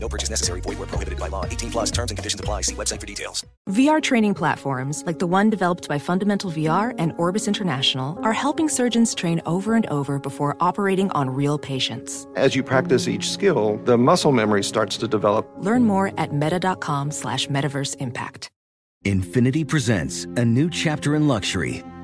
No purchase necessary. Void where prohibited by law. 18 plus terms and conditions apply. See website for details. VR training platforms, like the one developed by Fundamental VR and Orbis International, are helping surgeons train over and over before operating on real patients. As you practice each skill, the muscle memory starts to develop. Learn more at meta.com slash metaverse impact. Infiniti presents a new chapter in luxury,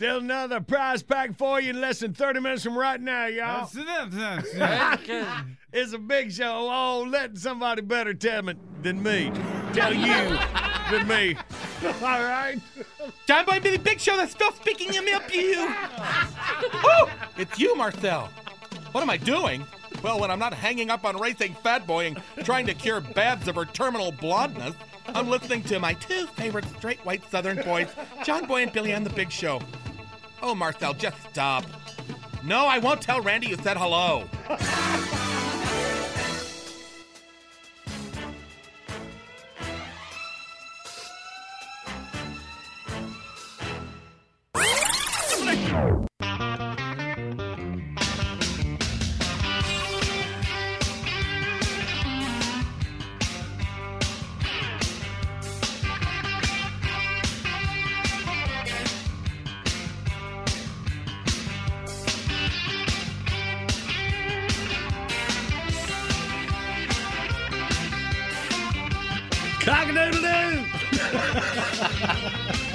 Still another prize pack for you in less than 30 minutes from right now, y'all. it's a big show. Oh, let somebody better tell me than me. Tell you than me. All right? John Boy and Billy Big Show that's still speaking in me up you. oh, it's you, Marcel. What am I doing? Well, when I'm not hanging up on racing Fat Boy and trying to cure Babs of her terminal blondness, I'm listening to my two favorite straight white Southern boys, John Boy and Billy on the Big Show. Oh, Marcel, just stop. No, I won't tell Randy you said hello.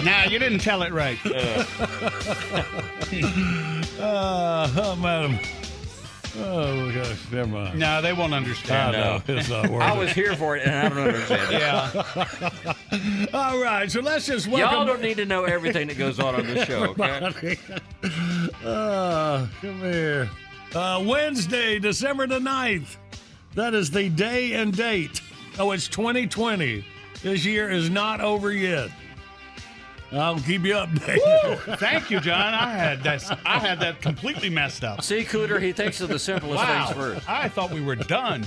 Nah, you didn't tell it right. Uh, oh, madam. Oh, gosh, never mind. No, they won't I understand. know. It's not worth I it. was here for it and I don't understand it. Yeah. All right, so let's just welcome. Y'all don't need to know everything that goes on on this show, okay? Everybody. Uh, come here. Uh, Wednesday, December the 9th. That is the day and date. Oh, it's 2020. This year is not over yet. I'll keep you updated. Thank you, John. I had that. I had that completely messed up. See, Cooter, he thinks of the simplest Wow. things first. I thought we were done.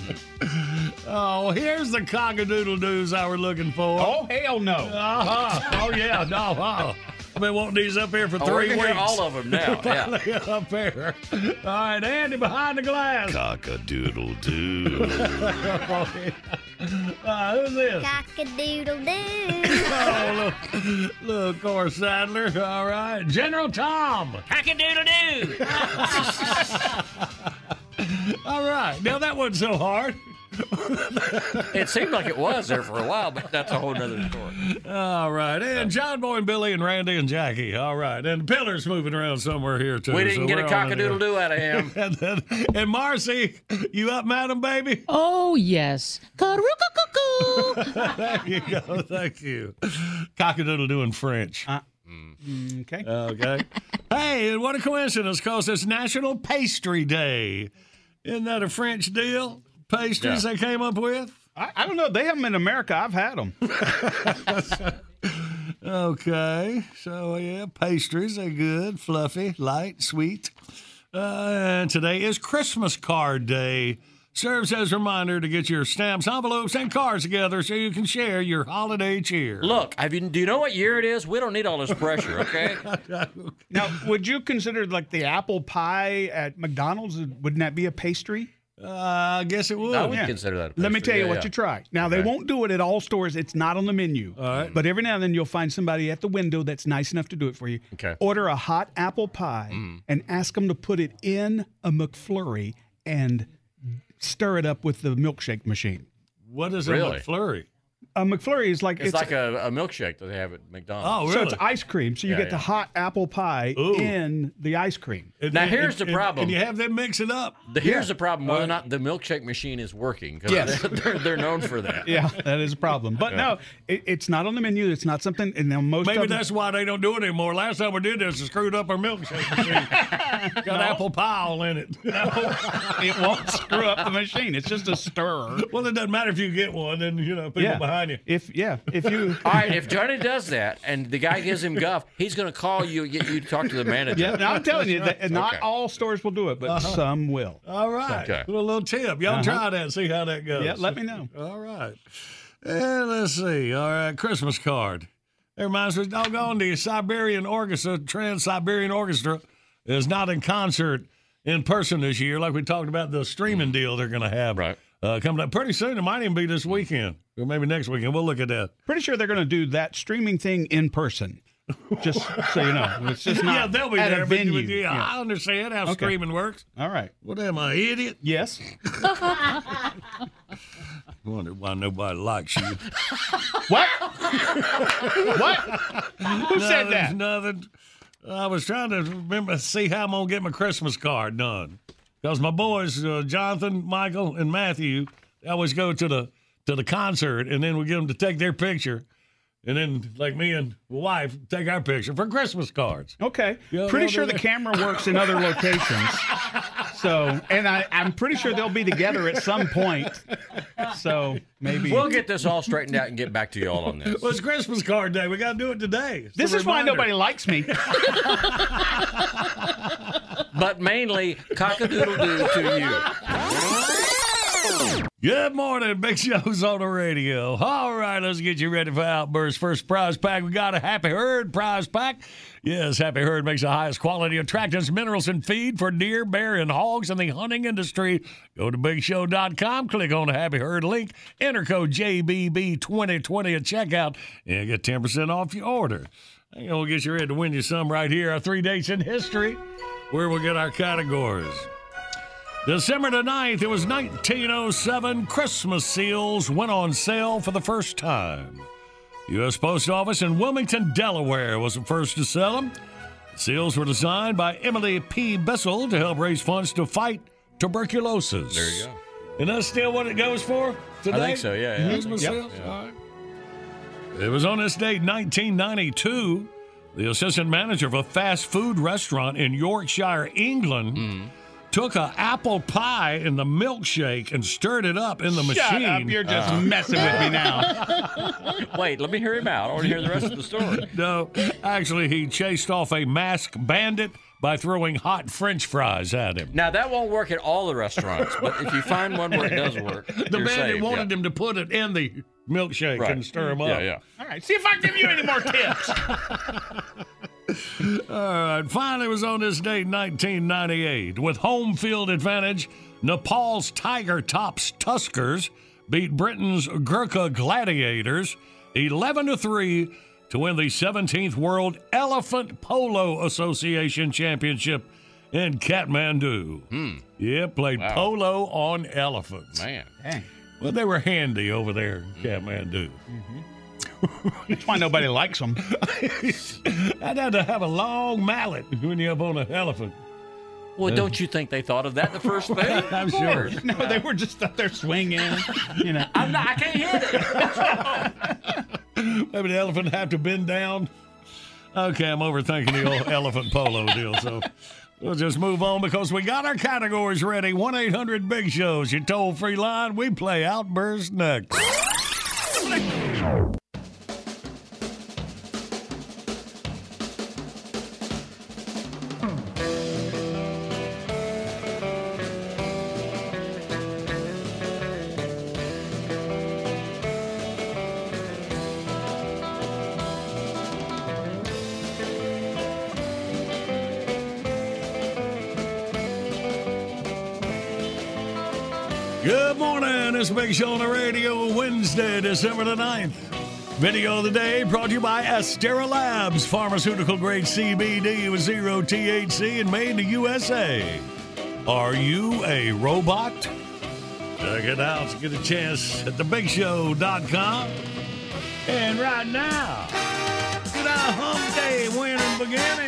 Oh, here's the cockadoodle doos I were looking for. Oh hell no! Uh-huh. Oh, yeah. No. Uh, I've been wanting these up here for Oh, we're three weeks. all of them now. Yeah. Up here. All right, Andy behind the glass. Cock-a-doodle doo. Uh, who's this? Cock-a-doodle-doo. Oh, look, look, Cora Sadler. All right, General Tom. Cock-a-doodle-doo. All right, now that wasn't so hard. It seemed like it was there for a while, but that's a whole nother story. All right, and John Boy and Billy and Randy and Jackie. All right, and Pillar's moving around somewhere here too. We didn't so get a we're all in here. cock-a-doodle-doo out of him. And, then, and Marcy, you up, madam, baby? Oh, yes. There you go. Thank you. Cockadoodle in French. Uh, Okay. Okay. hey, and what a coincidence, because it's National Pastry Day. Isn't that a French deal? Pastries they came up with? I, I don't know. They haven't been in America. I've had them. Okay. So, yeah, pastries, they're good, fluffy, light, sweet. Uh, and today is Christmas Card Day. Serves as a reminder to get your stamps, envelopes, and cards together so you can share your holiday cheer. Look, have you, do you know what year it is? We don't need all this pressure, okay? Now, would you consider like the apple pie at McDonald's? Wouldn't that be a pastry? Uh, I guess it would. I would Yeah. consider that. A Let me tell you Yeah, what yeah. to try. Now they won't do it at all stores. It's not on the menu. All right. But every now and then you'll find somebody at the window that's nice enough to do it for you. Okay. Order a hot apple pie Mm. and ask them to put it in a McFlurry and stir it up with the milkshake machine. What is Really? a McFlurry? A McFlurry is like It's, like a, a milkshake that they have at McDonald's. Oh, really? So it's ice cream. So you Yeah, get the hot apple pie Ooh. in the ice cream. Now here's the problem. And you have them mix it up. The, here's the problem: whether or uh, not the milkshake machine is working. 'cause Yes. they're, they're, they're known for that. Yeah, that is a problem. But no, it, it's not on the menu. It's not something. And now most Maybe of them- that's why they don't do it anymore. Last time we did this, it screwed up our milkshake machine. Got apple pie all in it. it won't screw up the machine. It's just a stirrer. Well, it doesn't matter if you get one, then you know people Yeah. Behind you. If yeah, if you All right, if Johnny does that and the guy gives him guff, he's going to call you, and get you to talk to the manager. yeah, now I'm telling you that not Okay. all stores will do it, but some will. All right. Okay. A little tip. Y'all Uh-huh. try that. See how that goes. Yeah, let me know. All right. And let's see. All right. Christmas card. That reminds me, doggone, the Siberian Orchestra, Trans Siberian Orchestra, is not in concert in person this year, like we talked about the streaming deal they're going to have Right. Uh, coming up pretty soon. It might even be this weekend or maybe next weekend. We'll look at that. Pretty sure they're going to do that streaming thing in person. Just so you know, it's just not yeah, they'll be at there. a venue. but yeah, I understand how Okay. streaming works. All right. What am I, idiot? Yes. I wonder why nobody likes you. What? what? Who said that? Nothing. I was trying to remember, see how I'm gonna get my Christmas card done, because my boys, uh, Jonathan, Michael, and Matthew, they always go to the to the concert, and then we get them to take their picture, and then like me and my wife take our picture for Christmas cards. Okay. Yeah, pretty sure the camera works in other locations. So, and I, I'm pretty sure they'll be together at some point. So maybe. We'll get this all straightened out and get back to you all on this. Well, it's Christmas card day. We got to do it today. It's this a is why nobody likes me. But mainly, cock-a-doodle-doo to you. Good morning, Big Show's on the radio. All right, let's get you ready for Outburst First Prize Pack. We got a Happy Herd prize pack. Yes, Happy Herd makes the highest quality attractants, minerals, and feed for deer, bear, and hogs in the hunting industry. Go to BigShow.com, click on the Happy Herd link, enter code JBB2020 at checkout, and get 10% off your order. I'm going to get you ready to win you some right here. Our three dates in history, where we'll get our categories. December the 9th, it was 1907. Christmas seals went on sale for the first time. U.S. Post Office in Wilmington, Delaware was the first to sell them. Seals were designed by Emily P. Bissell to help raise funds to fight tuberculosis. There you go. And that's still what it goes for today? I think so, yeah, yeah. Christmas Yep. seals? Yeah. All right. It was on this date, 1992, the assistant manager of a fast food restaurant in Yorkshire, England, Mm-hmm. Took a apple pie in the milkshake and stirred it up in the Shut machine. up. You're just Uh. messing with me now. Wait, let me hear him out. I want to hear the rest of the story. no, actually, he chased off a masked bandit by throwing hot French fries at him. Now that won't work at all the restaurants, but if you find one where it does work, The you're bandit saved, wanted yeah. him to put it in the milkshake Right. and stir him up. Yeah, yeah. All right. See if I can give you any more tips. All right. Finally, it was on this date, 1998. With home field advantage, Nepal's Tiger Tops Tuskers beat Britain's Gurkha Gladiators 11 to 3 to win the 17th World Elephant Polo Association Championship in Kathmandu. Hmm. Yeah, played Wow. polo on elephants. Man. Dang. Well, they were handy over there in Kathmandu. That's why nobody likes them. I'd have to have a long mallet when you're up on an elephant. Well, don't you think they thought of that the first thing? I'm Of sure. course. No, they were just up there swinging. You know. I'm not, I can't hit it. Maybe the elephant have to bend down. Okay, I'm overthinking the old elephant polo deal. So we'll just move on because we got our categories ready. 1 800 Big Shows, your toll free line. We play Outburst next. Good morning. It's Big Show on the radio, Wednesday, December the 9th. Video of the day brought to you by Astera Labs, pharmaceutical grade CBD with zero THC and made in the USA. Are you a robot? Check it out. Get a chance at thebigshow.com. And right now, get our hump day winning beginning.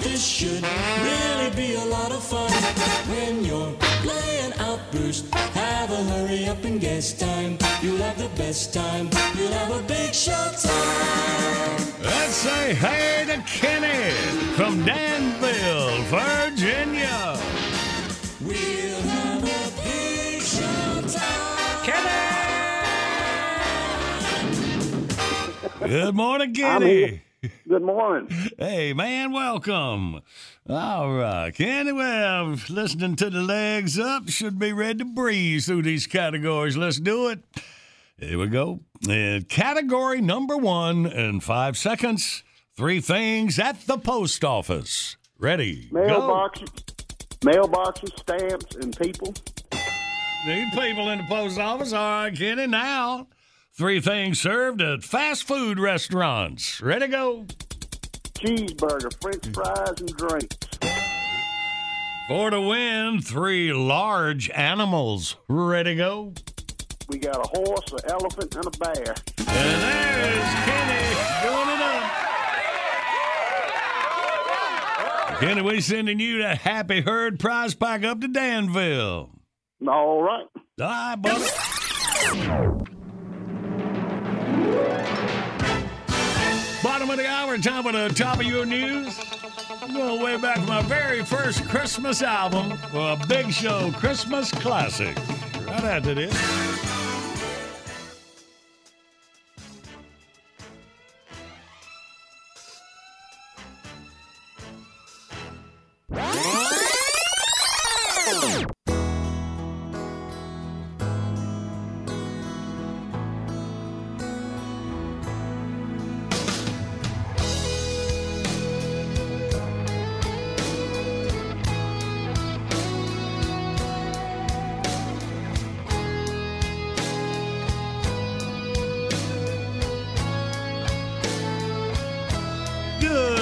This should really be a lot of fun. When you're playing Outburst, have a hurry up and guess time. You'll have the best time. You'll have a big show time. Let's say hey to Kenny from Danville, Virginia. We'll have a big show time. Kenny! Good morning, I'm Kenny. Good morning. Hey, man, welcome. All right, Kenny, well, listening to the legs up, should be ready to breeze through these categories. Let's do it. Here we go. And category number one in five seconds. Three things at the post office. Ready? Go. Mailboxes, mailboxes, stamps, and people. Need people in the post office. All right, Kenny. Now, three things served at fast food restaurants. Ready? To go. Cheeseburger, French fries, and drinks. For to win, three large animals. Ready? To go. We got a horse, an elephant, and a bear. And there's Kenny doing it up. Kenny, we sending you the Happy Herd prize pack up to Danville. All right. All right, buddy. Bottom of the hour, top of the top of your news. Going way back to my very first Christmas album, a Big Show Christmas Classic. Right after this.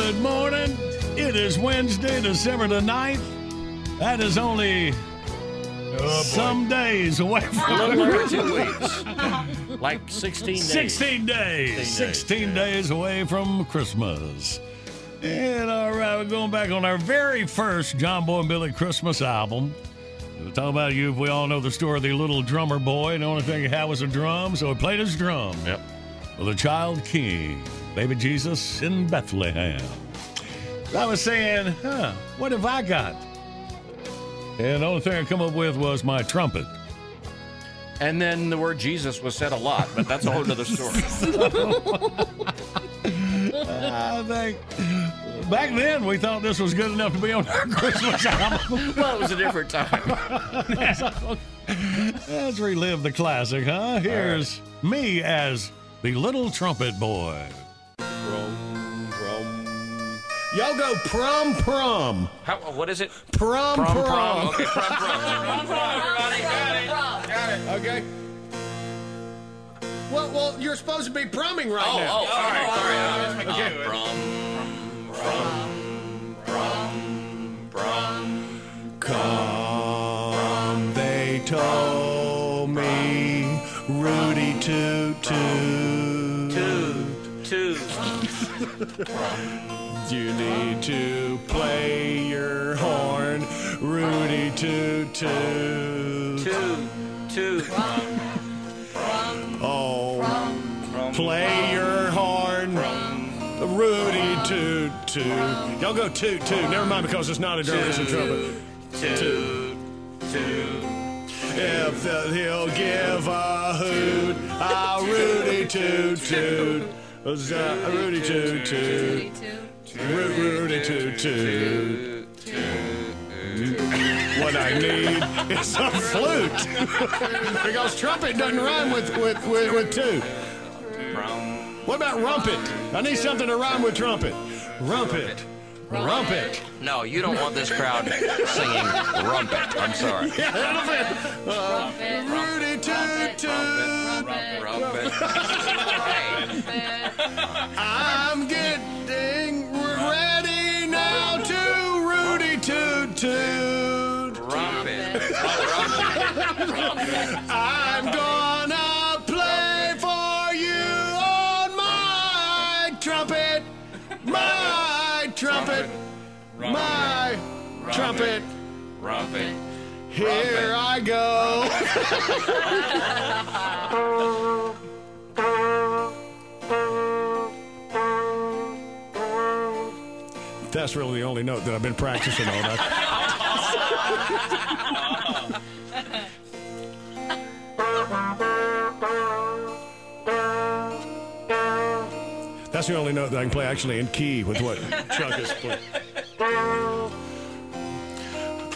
Good morning. It is Wednesday, December the 9th. That is only oh, some days away A from little over two weeks. Like 16 days. 16 days. 16 days away from Christmas. And all right, we're going back on our very first John Boy and Billy Christmas album. We'll talk about you. If we all know the story of the little drummer boy. The only thing he had was a drum, so he played his drum. Yep. Well, the child king, baby Jesus in Bethlehem. I was saying, huh, what have I got? And the only thing I come up with was my trumpet. And then the word Jesus was said a lot, but that's a whole other story. I think back then we thought this was good enough to be on our Christmas album. well, it was a different time. Let's relive the classic, huh? Here's me as the little trumpet boy. Y'all go prom prom. How, what is it? Prom Prom, prom. prom. Okay, prom, prom. Okay. Well, well, you're supposed to be promming right Oh, now. oh, sorry, sorry. Okay. Prom, prom, prom, prom, Come, they told me, Rudy toot toot. You need to play your horn, Rudy toot toot. Toot, toot. Oh, play your horn, Rudy toot toot. Y'all go toot toot. Never mind because it's not a it's a trumpet. Toot, toot. If he'll give a hoot, a Rudy toot toot. Was, uh, Rudy toot toot. Ru- Rudy toot toot. What I need is a flute. because trumpet doesn't rhyme with, with, with, with toot. What about rumpet? I need something to rhyme with trumpet. Rumpet. Rumpet. No, you don't want this crowd singing rumpet. I'm sorry. Yeah, that'll fit. Uh, Rudy toot I'm getting ready now to Rudy Toot Toot. I'm gonna play for you on my trumpet, my trumpet, my trumpet. Rumpet. Here I go. That's really the only note that I've been practicing all night. That's the only note that I can play actually in key with what Chuck is playing.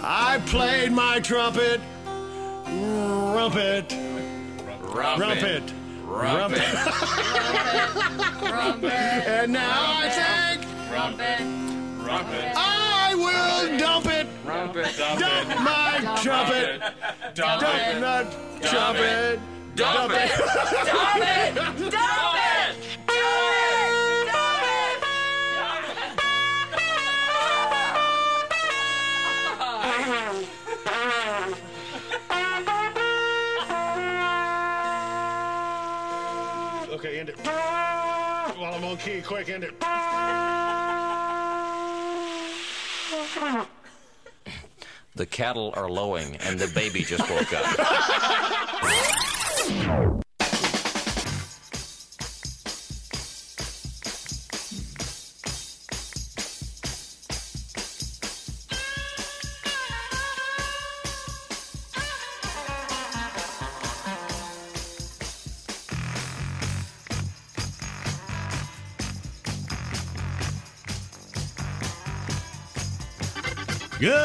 I played my trumpet, rumpet, rumpet, rumpet, and now I think I will dump it, dump it. Dump my trumpet, dump that trumpet, dump it, dump it. Okay, end it. While I'm on key, quick, end it. The cattle are lowing, and the baby just woke up.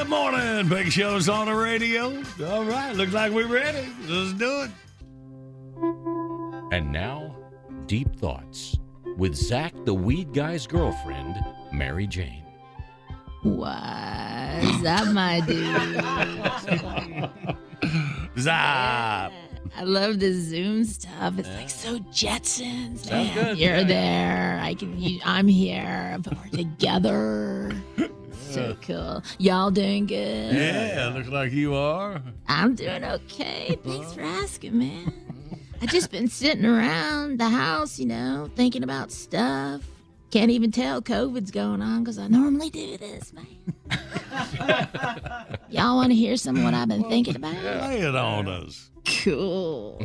Good morning. Big Show's on the radio. All right. Looks like we're ready. Let's do it. And now, Deep Thoughts with Zach the Weed Guy's girlfriend, Mary Jane. What's up, my dude? Zap. I love the Zoom stuff. It's like so Jetsons. Sounds Man, good. You're Yeah, there. I can. You, I'm here. But we're together. So cool. Y'all doing good? Yeah, looks like you are. I'm doing okay. Thanks for asking, man. I just been sitting around the house, you know, thinking about stuff. Can't even tell COVID's going on because I normally do this, man. Y'all want to hear some of what I've been thinking about? Lay it on us. Cool.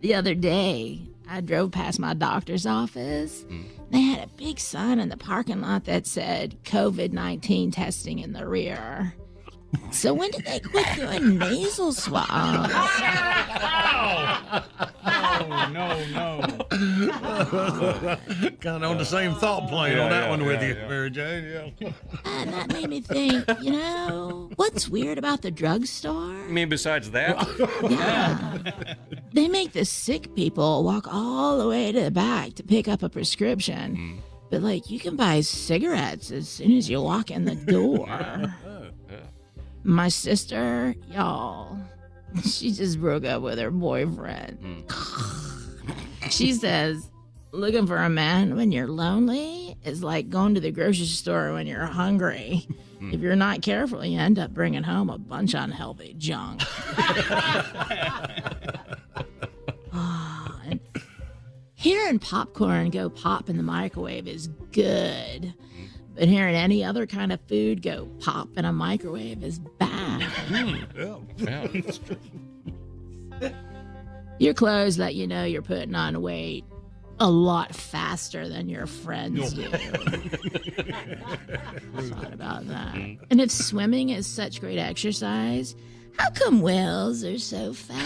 the other day, I drove past my doctor's office. Mm. They had a big sign in the parking lot that said COVID 19 testing in the rear. So when did they quit doing nasal swabs? Oh, no, no. kind of on the same thought plane Yeah, on that yeah, one with yeah, you. Mary Jane. Yeah. And that made me think, you know, what's weird about the drugstore? I mean, besides that, Yeah. They make the sick people walk all the way to the back to pick up a prescription. Mm. But, like, you can buy cigarettes as soon as you walk in the door. My sister, y'all, she just broke up with her boyfriend. she says, looking for a man when you're lonely is like going to the grocery store when you're hungry. If you're not careful, you end up bringing home a bunch of unhealthy junk. Ah, hearing popcorn go pop in the microwave is good. But hearing any other kind of food go pop in a microwave is bad. Hmm. Your clothes let you know you're putting on weight a lot faster than your friends do. Thought about that. And if swimming is such great exercise, how come whales are so fat?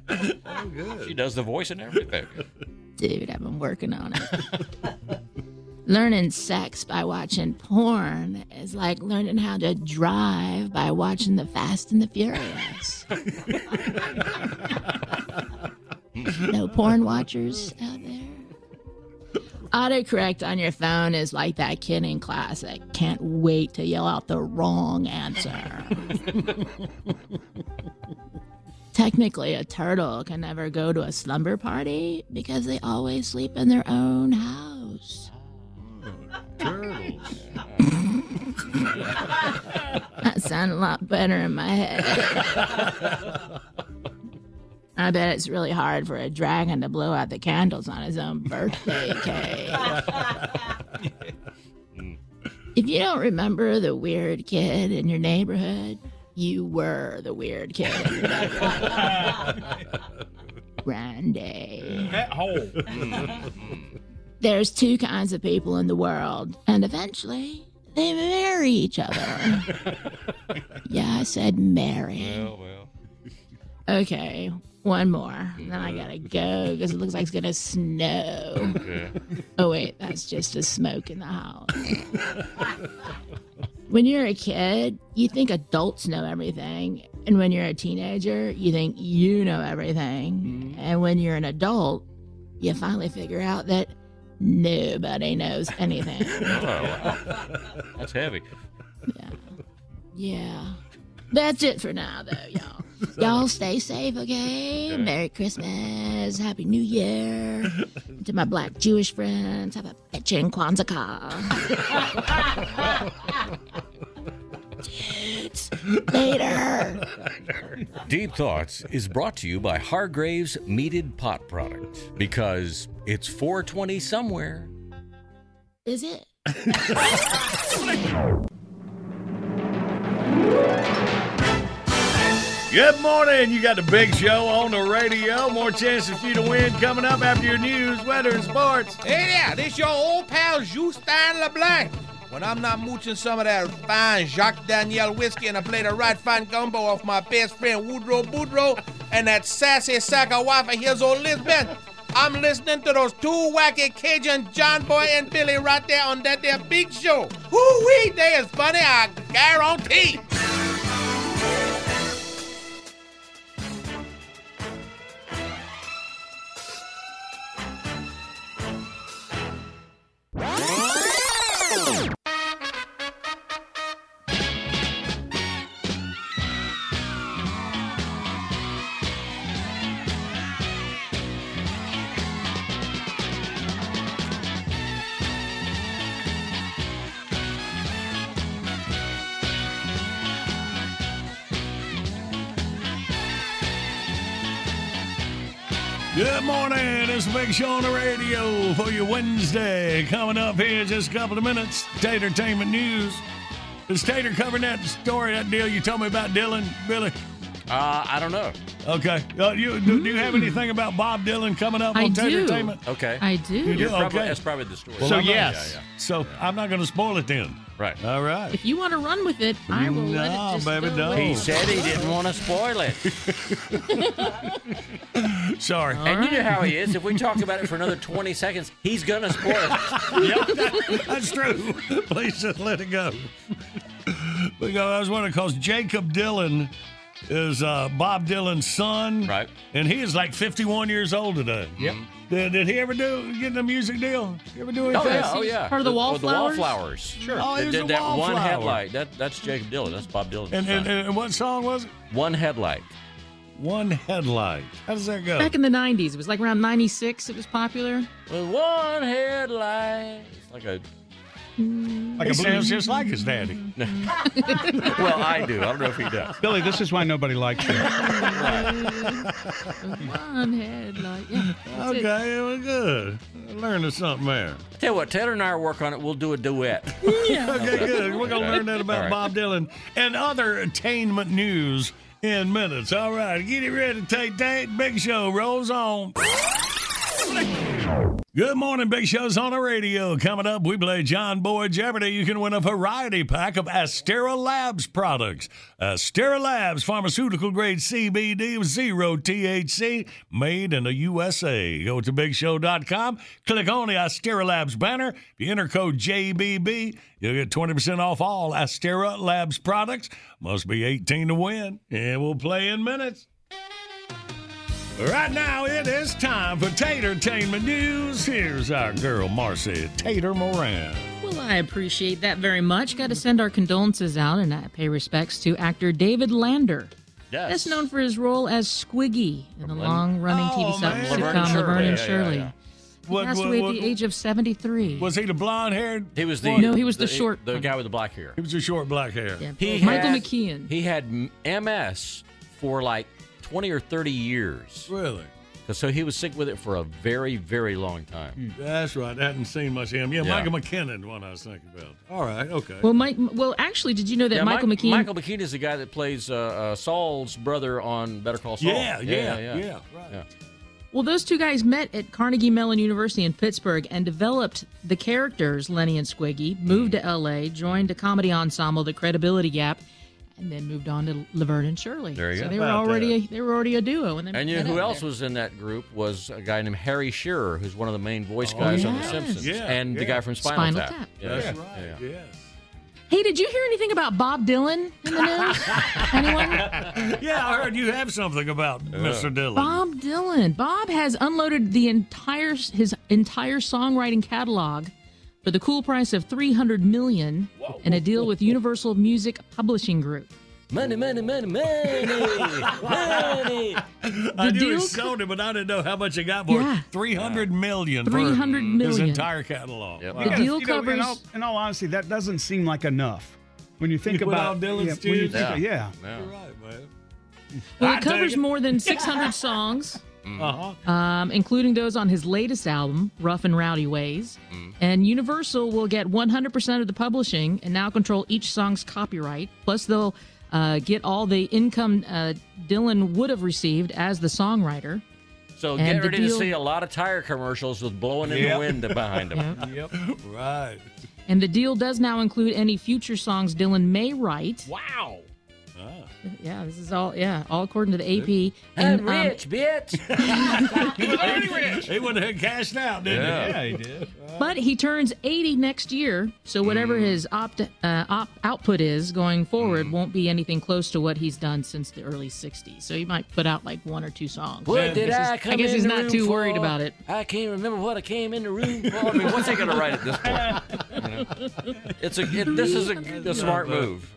Oh, she does the voice and everything. Dude, I've been working on it. learning sex by watching porn is like learning how to drive by watching The Fast and the Furious. no porn watchers out there? Autocorrect on your phone is like that kid in class that can't wait to yell out the wrong answer. Technically, a turtle can never go to a slumber party because they always sleep in their own house. Turtles. That sounded a lot better in my head. I bet it's really hard for a dragon to blow out the candles on his own birthday cake. if you don't remember the weird kid in your neighborhood, you were the weird kid. in your neighborhood. Randy. That hole. There's two kinds of people in the world, and eventually they marry each other. yeah, I said marry. Well, well. Okay, one more. Then I gotta go because it looks like it's gonna snow. Okay. Oh, wait, that's just a smoke in the house. When you're a kid, you think adults know everything. And when you're a teenager, you think you know everything. Mm-hmm. And when you're an adult, you finally figure out that nobody knows anything. Oh, wow. That's heavy. Yeah. Yeah. That's it for now, though, y'all. Y'all stay safe, okay? Merry Christmas. Happy New Year. to my black Jewish friends, have a bitchin' Kwanzaa. Later. Deep Thoughts is brought to you by Hargrave's Meated Pot Product because it's 420 somewhere. Is it? Good morning. You got the big show on the radio. More chances for you to win coming up after your news, weather, and sports. Hey there, this your old pal Justin LeBlanc. When I'm not mooching some of that fine Jacques Daniel whiskey and I play the right fine gumbo off my best friend Woodrow Boudreau and that sassy sack of wife of his old Lisbeth, I'm listening to those two wacky Cajun John Boy and Billy right there on that there big show. Woo-wee, they is funny, I guarantee. It's the show on the radio for your Wednesday. Coming up here in just a couple of minutes, Tatertainment News. Is Tater covering that story, that deal you told me about Dylan, Billy? Uh, I don't know. Okay. Uh, you, do, do you have anything about Bob Dylan coming up I on do. Tatertainment? Okay. I do. You do? You're probably- okay. That's probably the story. Well, So I'm not- yes. Yeah, yeah. So I'm not going to spoil it then. Right. All right. If you want to run with it, I will let it No, just baby, go don't. He said he didn't want to spoil it. Sorry. and you know how he is. If we talk about it for another 20 seconds, he's going to spoil it. yep, that- that's true. Please just let it go. Because I was wondering, because Jakob Dylan is uh, Bob Dylan's son. Right. And he is like 51 years old today. Yep. Did, did he ever do get in a music deal? You ever do anything? Oh anything? yeah, oh yeah. Part of the Well, Wallflowers? The Wallflowers. Sure. Oh, he was that, a that one Wallflower. headlight. That that's Jakob Dylan. That's Bob Dylan. And, and, and what song was it? one headlight. One Headlight. How does that go? Back in the 90s, it was like around 96 it was popular. With one headlight. It's like a. like he sounds just like his daddy. Well, I do. I don't know if he does. Billy, this is why nobody likes you. One headlight. Yeah. that's it. Okay, well, good. Learning something there. Tell you what, Taylor and I will work on it. We'll do a duet. Okay, good. We're going to learn that about All right. Bob Dylan and other attainment news in minutes. All right, get it ready, Tate Tate. Big Show rolls on. Good morning, Big Show's on the radio. Coming up, we play John Boy Jeopardy. You can win a variety pack of Astera Labs products. Astera Labs, pharmaceutical grade CBD with zero THC, made in the USA. Go to BigShow.com, click on the Astera Labs banner. If you enter code JBB, you'll get 20% off all Astera Labs products. Must be 18 to win. And we'll play in minutes. Right now, it is time for Tatertainment News. Here's our girl, Marcy Tater Moran. Well, I appreciate that very much. Got to send our condolences out and I pay respects to actor David Lander. Yes. Best known for his role as Squiggy in the long-running Oh, TV man. sitcom Laverne and Laverne Shirley. and Yeah, yeah, Shirley. yeah. He What- passed what- away at what- the age of 73. Was he the blonde haired? He was the No, he was the short the one. guy with the black hair. He was the short black hair. Yeah. He Michael had- McKean. He had MS for like 20 or 30 years. Really? So he was sick with it for a very, very long time. That's right. I hadn't seen much of him. Yeah, Yeah. Michael McKinnon, one I was thinking about. All right, okay. Well, Mike. Well, actually, did you know that Yeah, Michael Mike- McKean? Michael McKinnon is the guy that plays uh, uh, Saul's brother on Better Call Saul. Yeah, yeah, yeah, right. Well, those two guys met at Carnegie Mellon University in Pittsburgh and developed the characters Lenny and Squiggy. Moved to L.A., joined a comedy ensemble, The Credibility Gap, and then moved on to Laverne and Shirley. There you so go. they were uh, already a, they were already a duo. And, then And you know who else there. was in that group was a guy named Harry Shearer, who's one of the main voice oh, guys on The. Simpsons, Yeah, and the guy from Spinal, Spinal Tap. Tap. Yeah, That's yeah, right. yeah. Yes. Hey, did you hear anything about Bob Dylan in the news? Anyone? Yeah, I heard you have something about Mr. Dylan. Bob Dylan. Bob has unloaded the entire his entire songwriting catalog for the cool price of 300 million in a deal with Universal Music Publishing Group. Money, money, money, money, money. I knew deal he co- sold it, but I didn't know how much he got for Yeah. it. Three hundred million. for 300 His entire catalog. Yep. Wow. The deal you know, in covers- all, in all honesty, that doesn't seem like enough. When you think You about on Dylan's yeah, when you tunes? think of- yeah. Yeah. You're right, man. Well, I it covers more than 600 songs, Uh-huh. um, including those on his latest album, Rough and Rowdy Ways. And Universal will get 100% of the publishing and now control each song's copyright. Plus, they'll uh, get all the income uh, Dylan would have received as the songwriter. So And get the ready to see a lot of tire commercials with blowing in Yep. the wind behind them. Yep. Right. And the deal does now include any future songs Dylan may write. Wow. Ah. Yeah, this is all, yeah, all according to the AP. I'm And, um, rich, bitch. He was already rich. He went ahead and cashed out, didn't Yeah. he? he did. But he turns 80 next year, so whatever Mm. his opt, uh, op, output is going forward won't be anything close to what he's done since the early 60s. So he might put out like one or two songs. What I did guess I he's- come I guess in he's not too for? worried about it. I can't remember what I came in the room for. I mean, what's he going to write at this point? You know? It's a. It, this is a, a smart move.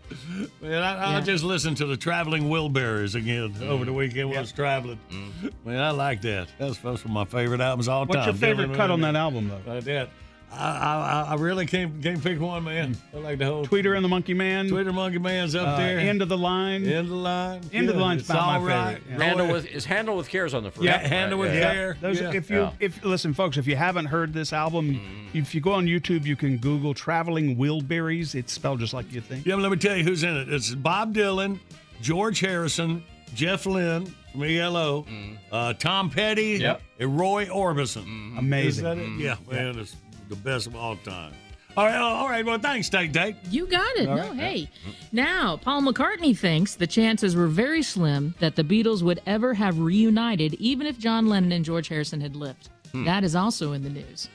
Man, I, I just listened to the Traveling Wilburys again mm-hmm. over the weekend when I was traveling. Mm-hmm. Man, I like that. That's, that's one of my favorite albums all What's time. What's your favorite Dylan cut on that album, though? Like that. I, I, I really can't, can't pick one, man. I like the whole Tweeter and the Monkey Man. Twitter Monkey Man's up uh, there. End of the line. End of the line. End of the Yeah, line's it's about my all right. favorite, yeah. Handle with is handle with cares on the front. Yeah, handle with yeah. care. Those, Yeah. If you Yeah. if listen, folks, if you haven't heard this album, if you go on YouTube, you can Google "Traveling Wilburys." It's spelled just like you think. Yeah, but let me tell you who's in it. It's Bob Dylan, George Harrison, Jeff Lynne from ELO, uh, Tom Petty, Yep. and Roy Orbison. Amazing. Is that it? Yeah, man, it's the best of all time. All right, all right. Well, thanks, Tate Tate. You got it. no, hey. Now, Paul McCartney thinks the chances were very slim that the Beatles would ever have reunited, even if John Lennon and George Harrison had lived. That is also in the news.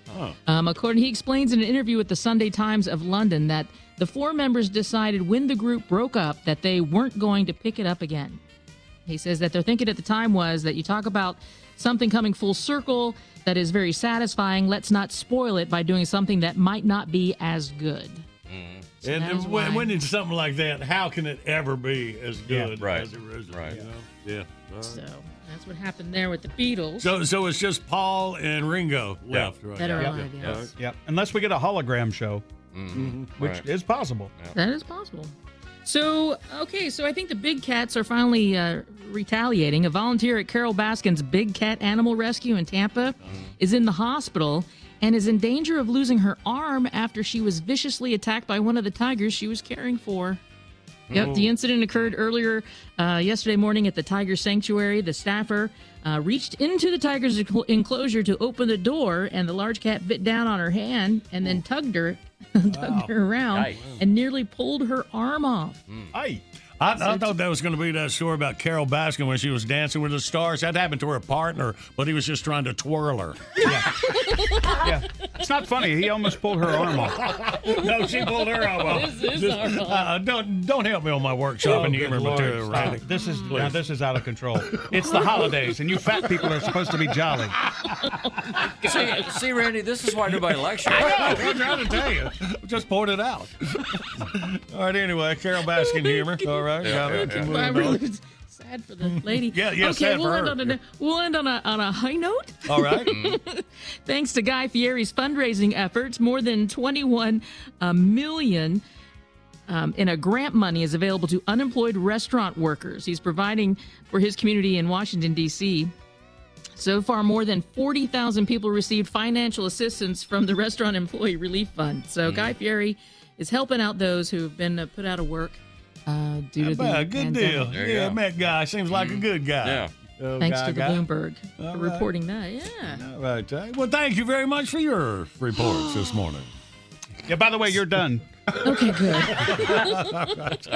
Um, according, he explains in an interview with the Sunday Times of London that the four members decided when the group broke up that they weren't going to pick it up again. He says that their thinking at the time was that you talk about something coming full circle that is very satisfying. Let's not spoil it by doing something that might not be as good. So and that is when, when it's something like that, how can it ever be as good right, as it originally? right. You know? Yeah. all right. So that's what happened there with the Beatles. So, so it's just Paul and Ringo left, right? that are Yeah. alive, yes. Yep. Unless we get a hologram show, Mm-hmm. which Right. is possible. That is possible. So, okay, so I think the big cats are finally uh, retaliating. A volunteer at Carole Baskin's Big Cat Animal Rescue in Tampa is in the hospital and is in danger of losing her arm after she was viciously attacked by one of the tigers she was caring for. Yep, the incident occurred earlier uh, yesterday morning at the Tiger Sanctuary. The staffer uh, reached into the tiger's enclosure to open the door, and the large cat bit down on her hand and then tugged her, tugged her around, Yikes. and nearly pulled her arm off. Aye. I, I thought that was going to be that story about Carole Baskin when she was dancing with the stars. That happened to her partner, but he was just trying to twirl her. yeah, it's not funny. He almost pulled her arm off. no, she pulled her arm off. This is Just, our uh, don't don't help me on my workshop and good humor Lord, material. Randy. This is now, this is out of control. It's the holidays, and you fat people are supposed to be jolly. see, see, Randy, this is why nobody likes you. I know, I'm trying to tell you. Just point it out. All right, anyway, Carole Baskin humor. All right, got it. I Moving really on. was sad for the lady. Yeah, yeah, Okay, we'll end on a we'll end on a on a high note. All right. Thanks to Guy Fieri's fundraising efforts, more than 21 uh, um, in a grant money is available to unemployed restaurant workers. He's providing for his community in Washington D.C. So far, more than 40,000 people received financial assistance from the Restaurant Employee Relief Fund. So, Guy Fieri is helping out those who have been uh, put out of work uh, due to the Well, good deal. pandemic. There you Yeah, go. Met guy seems like a good guy. Yeah. Oh, Thanks guy, to the guy. Bloomberg All for right. reporting that. Yeah. All right, Tay. Well, thank you very much for your reports this morning. Yeah. By the way, you're done. Okay, good. All right.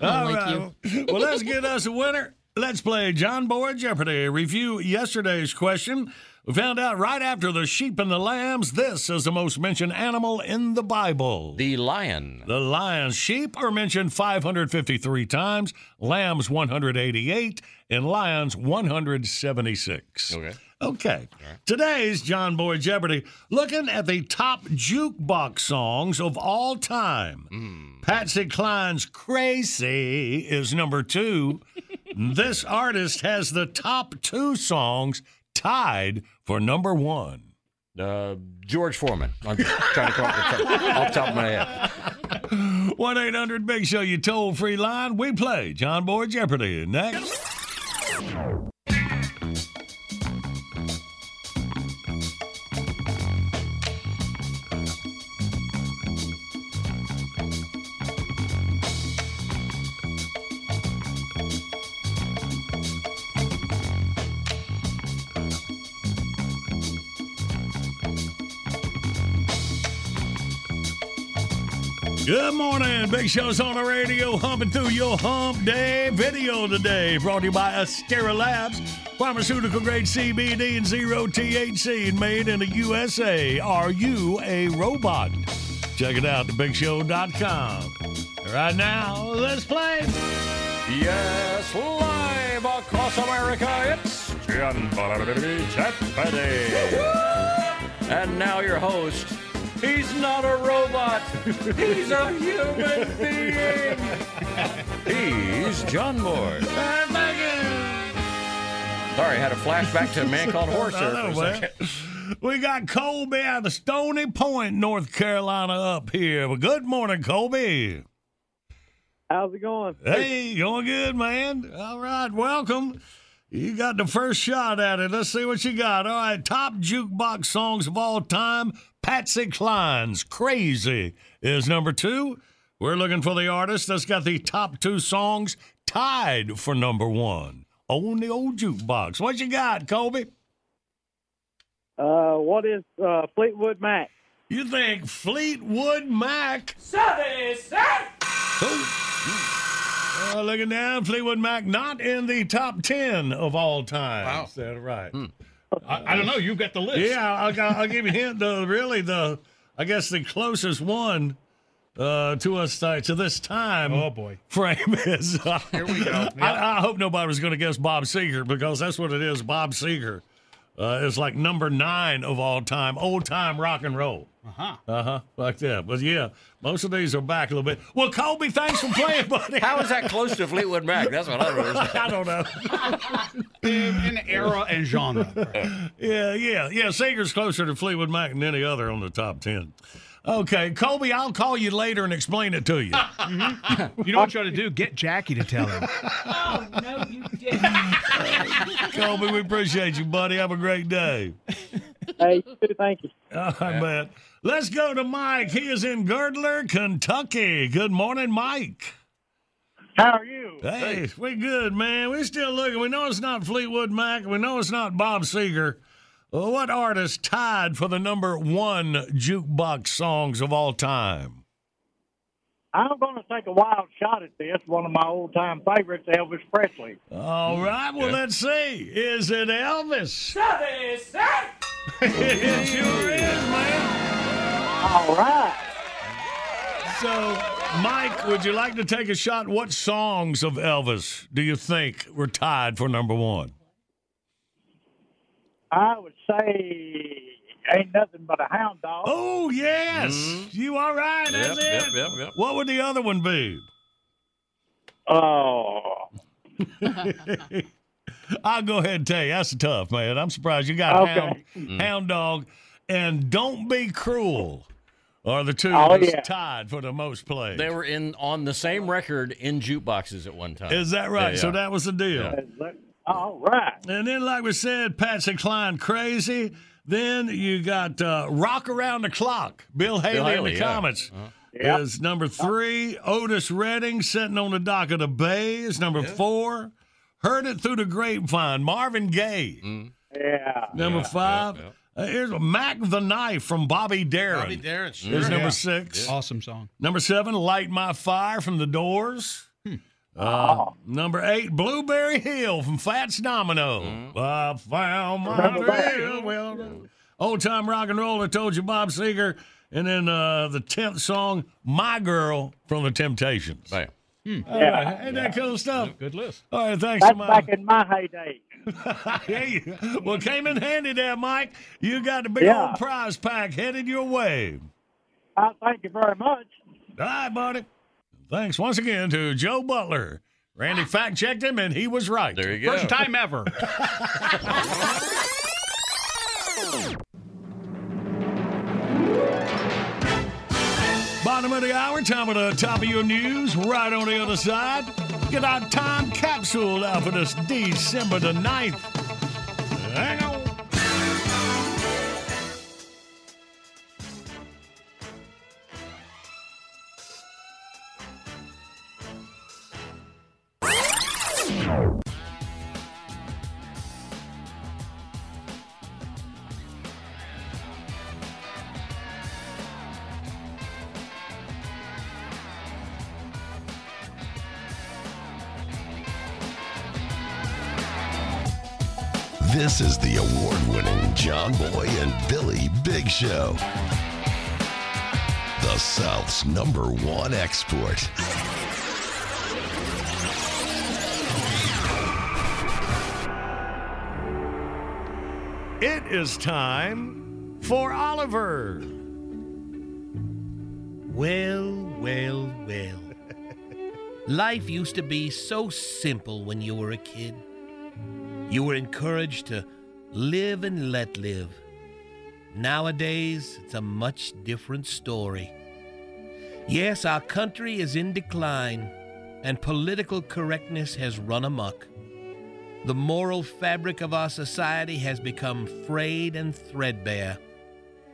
All like right. Well, let's get us a winner. Let's play John Boy Jeopardy. Review yesterday's question. We found out right after the sheep and the lambs, this is the most mentioned animal in the Bible. The lion. The lion. Sheep are mentioned 553 times, lambs 188, and lions 176. Okay. Okay. Today's John Boy Jeopardy looking at the top jukebox songs of all time. Hmm. Patsy Cline's Crazy is number two. this artist has the top two songs tied for number one. Uh, George Foreman. I'm trying to come up off the top of my head. 1 800 Big Show, you toll free line. We play John Boy Jeopardy. Next. Good morning. Big Show's on the radio, humping through your hump day video today. Brought to you by Astera Labs, pharmaceutical grade CBD and zero THC, and made in the USA. Are you a robot? Check it out at thebigshow.com. Right now, let's play. Yes, live across America, it's Boy Jeopardy. And now your host. He's not a robot. He's a human being. He's John Boy. Thank you. Sorry, I had a flashback to a man called Horse I there for a second. We got Colby out of Stony Point, North Carolina, up here. Well, good morning, Colby. How's it going? Hey, going good, man. All right, welcome. You got the first shot at it. Let's see what you got. All right, top jukebox songs of all time. Patsy Cline's Crazy is number two. We're looking for the artist that's got the top two songs tied for number one on the old jukebox. What you got, Kobe? Uh, what is uh, Fleetwood Mac? You think Fleetwood Mac? Oh, uh, looking down, Fleetwood Mac not in the top ten of all time. Wow. Is that right? I, I don't know. You've got the list. Yeah, I'll, I'll give you a hint. The really the I guess the closest one uh, to us uh, to this time. Oh, boy. frame is. Uh, Here we go. I, I hope nobody was going to guess Bob Seger because that's what it is. Bob Seger uh, is like number nine of all time, old time rock and roll. Uh huh. Uh huh. Like that. But yeah, most of these are back a little bit. Well, Colby, thanks for playing, buddy. How is that close to Fleetwood Mac? That's what I don't. I don't know. In, in era and genre. Yeah, yeah, yeah. Seger's closer to Fleetwood Mac than any other on the top ten. Okay, Colby, I'll call you later and explain it to you. Mm-hmm. You know what you ought to do? Get Jackie to tell him. Oh, no, you didn't. Colby, we appreciate you, buddy. Have a great day. Hey, you too, thank you. All right, man. Let's go to Mike. He is in Girdler, Kentucky. Good morning, Mike. How are you? Hey, we good, man. We're still looking. We know it's not Fleetwood Mac. We know it's not Bob Seger. Well, what artist tied for the number one jukebox songs of all time? I'm going to take a wild shot at this. One of my old time favorites, Elvis Presley. All right, well, let's see. Is it Elvis? it sure is, man. All right. So, Mike, would you like to take a shot? What songs of Elvis do you think were tied for number one? I would say ain't nothing but a hound dog. Oh, yes. You are right. Yep, That's yep, it. yep, yep. What would the other one be? Oh. I'll go ahead and tell you. That's tough, man. I'm surprised you got Okay. hound, Mm. hound dog and Don't Be Cruel are the two Oh, yeah. tied for the most plays. They were in on the same record in jukeboxes at one time. Is that right? Yeah, So that was the deal. Yeah. All right. And then, like we said, Patsy Cline, Crazy. Then you got uh, Rock Around the Clock, Bill Haley, Haley, in the yeah. Comets. Uh-huh. Yep. Is number three. Otis Redding, Sitting on the Dock of the Bay, is number four. Heard It Through the Grapevine, Marvin Gaye. Yeah. Number five. Uh, here's Mac the Knife from Bobby Darin. Bobby Darin, Is number Yeah. six. Awesome song. Number seven, Light My Fire from The Doors. Hmm. Uh, Number eight, Blueberry Hill from Fats Domino. Mm-hmm. I found my Remember thrill. Well, old time rock and roll. I told you, Bob Seger. And then uh, the tenth song, My Girl from The Temptations. Bam. All Yeah. right, Ain't that cool stuff? Good list. All right, thanks That's so much. back in my heyday. hey, well, came in handy there, Mike. You got the big Yeah. old prize pack headed your way. I thank you very much. All right, buddy. Thanks once again to Joe Butler. Randy fact checked him, and he was right. There you go. First time ever. Bottom of the hour, time of the top of your news. Right on the other side, get our time capsule out for this December the 9th. Hang on. John Boy and Billy Big Show. The South's number one export. It is time for Oliver. Well, well, well. Life used to be so simple when you were a kid. You were encouraged to live and let live. Nowadays, it's a much different story. Yes, our country is in decline, and political correctness has run amok. The moral fabric of our society has become frayed and threadbare.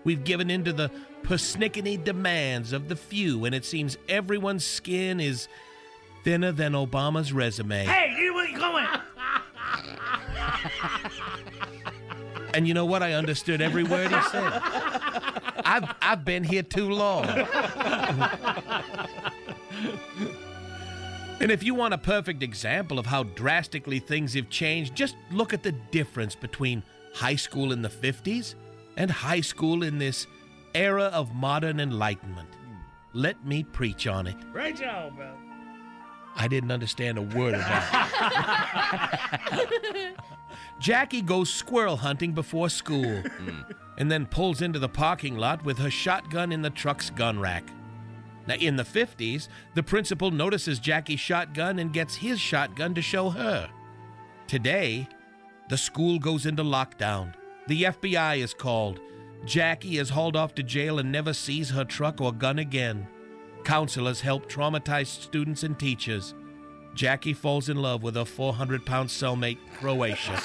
We've given in to the persnickety demands of the few, and it seems everyone's skin is thinner than Obama's resume. Hey, you where you going? And you know what? I understood every word he said. I've, I've been here too long. And if you want a perfect example of how drastically things have changed, just look at the difference between high school in the 50s and high school in this era of modern enlightenment. Let me preach on it. Great job, man. I didn't understand a word of that. Jackie goes squirrel hunting before school hmm. and then pulls into the parking lot with her shotgun in the truck's gun rack. Now, in the 50s, the principal notices Jackie's shotgun and gets his shotgun to show her. Today, the school goes into lockdown. The FBI is called. Jackie is hauled off to jail and never sees her truck or gun again. Counselors help traumatized students and teachers. Jackie falls in love with her 400 pound cellmate, Croatia.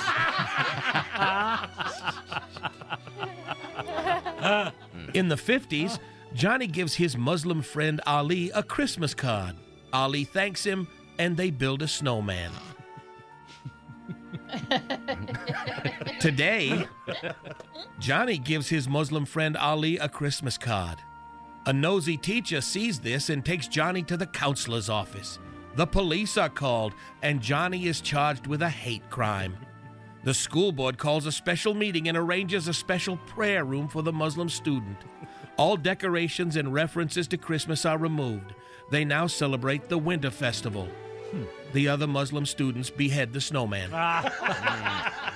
In the 50s, Johnny gives his Muslim friend Ali a Christmas card. Ali thanks him, and they build a snowman. Today, Johnny gives his Muslim friend Ali a Christmas card. A nosy teacher sees this and takes Johnny to the counselor's office. The police are called, and Johnny is charged with a hate crime. The school board calls a special meeting and arranges a special prayer room for the Muslim student. All decorations and references to Christmas are removed. They now celebrate the Winter Festival. The other Muslim students behead the snowman. Ah.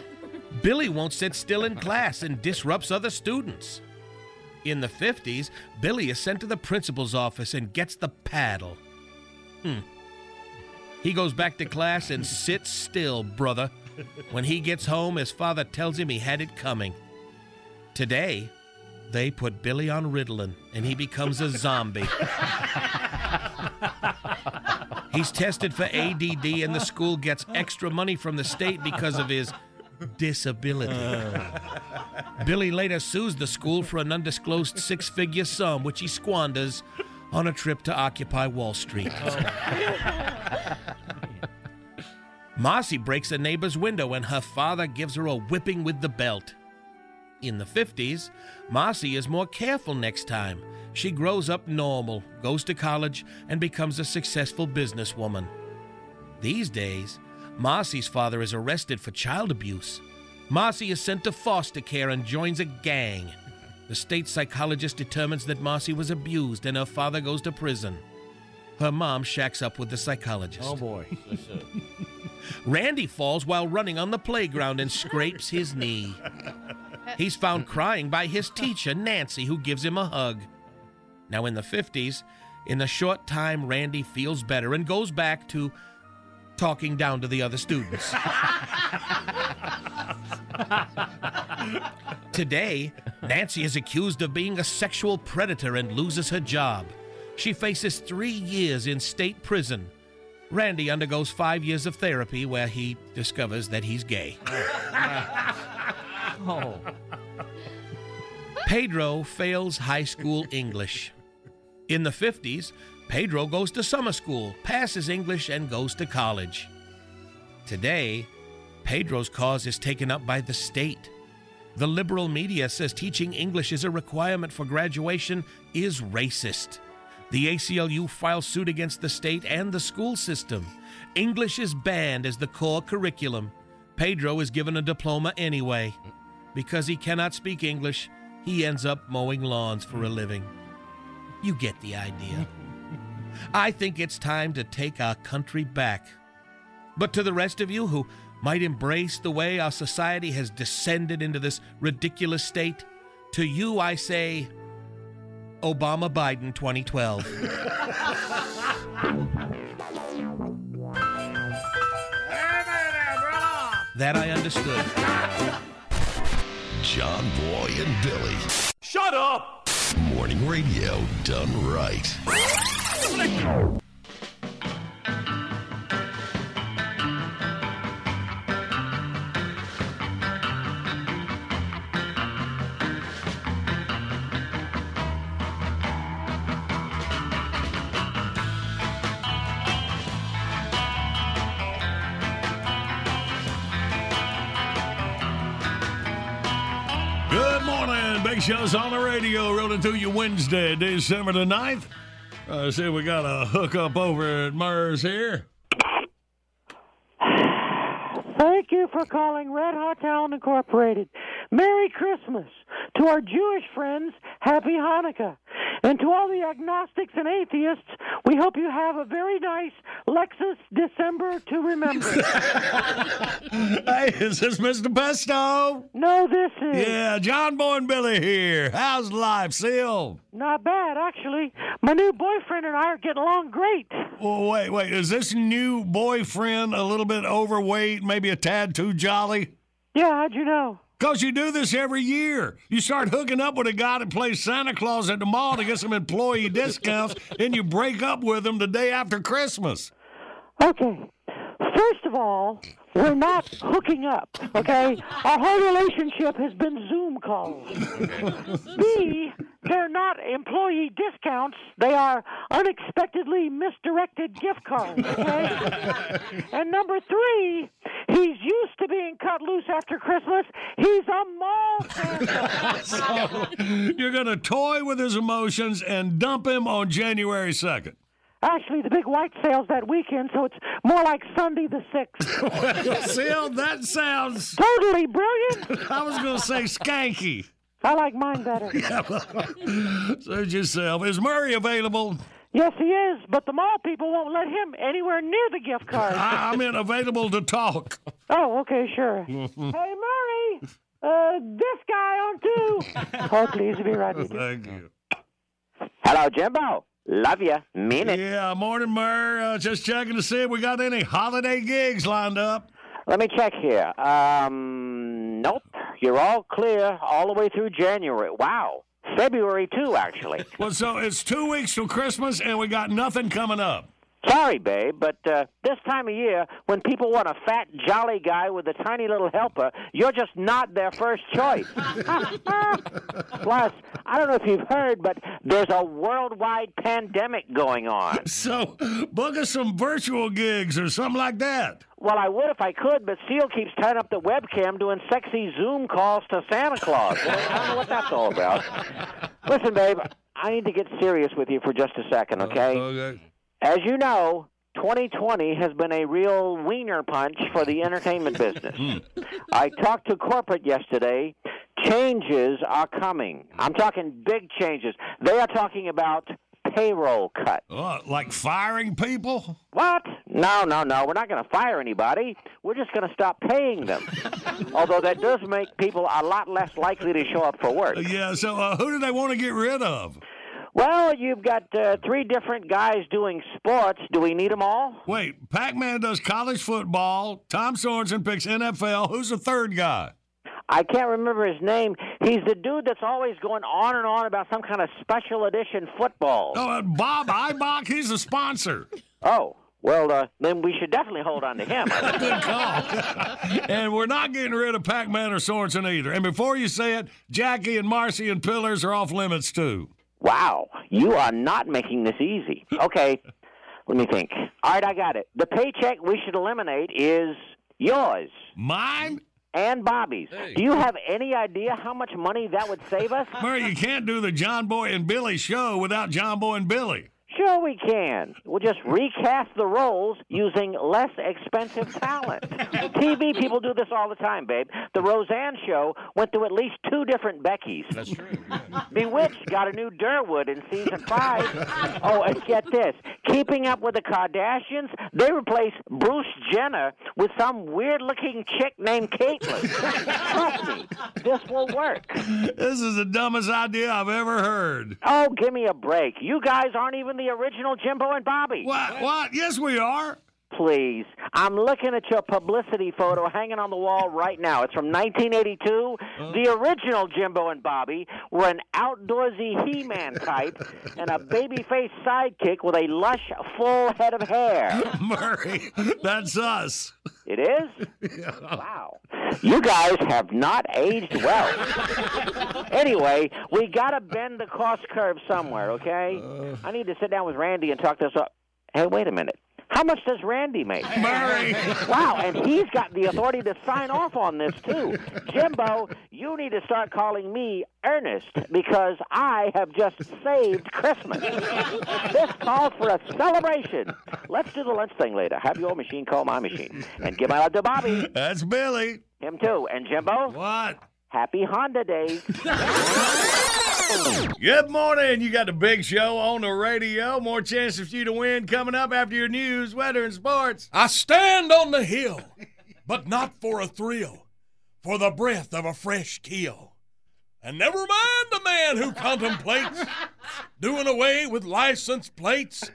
Billy won't sit still in class and disrupts other students. In the 50s, Billy is sent to the principal's office and gets the paddle. Hmm. He goes back to class and sits still, brother. When he gets home, his father tells him he had it coming. Today, they put Billy on Ritalin and he becomes a zombie. He's tested for ADD and the school gets extra money from the state because of his disability. Uh. Billy later sues the school for an undisclosed six figure sum, which he squanders on a trip to Occupy Wall Street. Oh. Marcy breaks a neighbor's window and her father gives her a whipping with the belt. In the 50s, Marcy is more careful next time. She grows up normal, goes to college, and becomes a successful businesswoman. These days, Marcy's father is arrested for child abuse. Marcy is sent to foster care and joins a gang. The state psychologist determines that Marcy was abused and her father goes to prison. Her mom shacks up with the psychologist. Oh boy. Randy falls while running on the playground and scrapes his knee. He's found crying by his teacher, Nancy, who gives him a hug. Now, in the 50s, in a short time, Randy feels better and goes back to talking down to the other students. Today, Nancy is accused of being a sexual predator and loses her job. She faces three years in state prison. Randy undergoes five years of therapy where he discovers that he's gay. Oh. Pedro fails high school English. In the 50s, Pedro goes to summer school, passes English, and goes to college. Today, Pedro's cause is taken up by the state. The liberal media says teaching English is a requirement for graduation is racist. The ACLU files suit against the state and the school system. English is banned as the core curriculum. Pedro is given a diploma anyway. Because he cannot speak English, he ends up mowing lawns for a living. You get the idea. I think it's time to take our country back. But to the rest of you who might embrace the way our society has descended into this ridiculous state, to you I say, Obama Biden 2012. that I understood. John Boy and Billy. Shut up! Morning radio done right. Good morning. Big Show's on the radio, rolling to you Wednesday, December the 9th. Uh, see, we got a hookup over at Murs here. Thank you for calling Red Hot Talent Incorporated. Merry Christmas. To our Jewish friends, Happy Hanukkah. And to all the agnostics and atheists, we hope you have a very nice Lexus December to remember. hey, is this Mr. Pesto? No, this is. Yeah, John Boy and Billy here. How's life, Seal? Not bad, actually. My new boyfriend and I are getting along great. Oh, wait, wait. Is this new boyfriend a little bit overweight, maybe a tad too jolly? Yeah, how'd you know? Because you do this every year. You start hooking up with a guy that plays Santa Claus at the mall to get some employee discounts, and you break up with him the day after Christmas. Okay. First of all, we're not hooking up, okay? Our whole relationship has been Zoom calls. B, they're not employee discounts. They are unexpectedly misdirected gift cards, okay? and number three, he's used to being cut loose after Christmas. He's a mall so you're going to toy with his emotions and dump him on January 2nd. Actually, the big white sale's that weekend, so it's more like Sunday the 6th. well, Sil, that sounds totally brilliant. I was going to say skanky. I like mine better. Yeah, well, suit yourself. Is Murray available? Yes, he is, but the mall people won't let him anywhere near the gift card. I, I mean, available to talk. Oh, okay, sure. hey, Murray, uh, this guy on two. oh, please be right with you. Thank you. Hello, Jimbo. Love you. Mean it. Yeah, morning, Murr. Uh, just checking to see if we got any holiday gigs lined up. Let me check here. Um, nope. You're all clear all the way through January. Wow. February too, actually. Well, so it's two weeks till Christmas, and we got nothing coming up. Sorry, babe, but uh, this time of year, when people want a fat, jolly guy with a tiny little helper, you're just not their first choice. Plus, I don't know if you've heard, but there's a worldwide pandemic going on. So, book us some virtual gigs or something like that. Well, I would if I could, but Seal keeps tying up the webcam doing sexy Zoom calls to Santa Claus. I don't know what that's all about. Listen, babe, I need to get serious with you for just a second, okay? okay. As you know, 2020 has been a real wiener punch for the entertainment business. I talked to corporate yesterday. Changes are coming. I'm talking big changes. They are talking about payroll cut. Uh, like firing people? What? No, no, no. We're not going to fire anybody. We're just going to stop paying them. Although that does make people a lot less likely to show up for work. Yeah, so uh, who do they want to get rid of? Well, you've got uh, three different guys doing sports. Do we need them all? Wait, Pac Man does college football. Tom Sorensen picks NFL. Who's the third guy? I can't remember his name. He's the dude that's always going on and on about some kind of special edition football. Oh, uh, Bob Ibach, he's a sponsor. Oh, well, uh, then we should definitely hold on to him. Good call. and we're not getting rid of Pac Man or Sorensen either. And before you say it, Jackie and Marcy and Pillars are off limits too. Wow, you are not making this easy. Okay, let me think. All right, I got it. The paycheck we should eliminate is yours. Mine? And Bobby's. Do you have any idea how much money that would save us? Murray, you can't do the John Boy and Billy show without John Boy and Billy. Sure, we can. We'll just recast the roles using less expensive talent. TV people do this all the time, babe. The Roseanne show went through at least two different Beckys. That's true. Bewitched got a new Durwood in season five. oh, and get this Keeping Up with the Kardashians, they replaced Bruce Jenner with some weird looking chick named Caitlyn. Trust me, this will work. This is the dumbest idea I've ever heard. Oh, give me a break. You guys aren't even the original Jimbo and Bobby. What? What? Yes, we are. Please. I'm looking at your publicity photo hanging on the wall right now. It's from 1982. The original Jimbo and Bobby were an outdoorsy He Man type and a baby-faced sidekick with a lush, full head of hair. Murray, that's us. It is? Wow. You guys have not aged well. anyway, we got to bend the cost curve somewhere, okay? Uh. I need to sit down with Randy and talk this up. Hey, wait a minute. How much does Randy make? Murray. Wow, and he's got the authority to sign off on this too. Jimbo, you need to start calling me Ernest because I have just saved Christmas. this calls for a celebration. Let's do the lunch thing later. Have your machine call my machine. And give my love to Bobby. That's Billy. Him too. And Jimbo? What? Happy Honda Days. Good morning. You got the big show on the radio. More chances for you to win coming up after your news, weather, and sports. I stand on the hill, but not for a thrill, for the breath of a fresh kill. And never mind the man who contemplates doing away with license plates.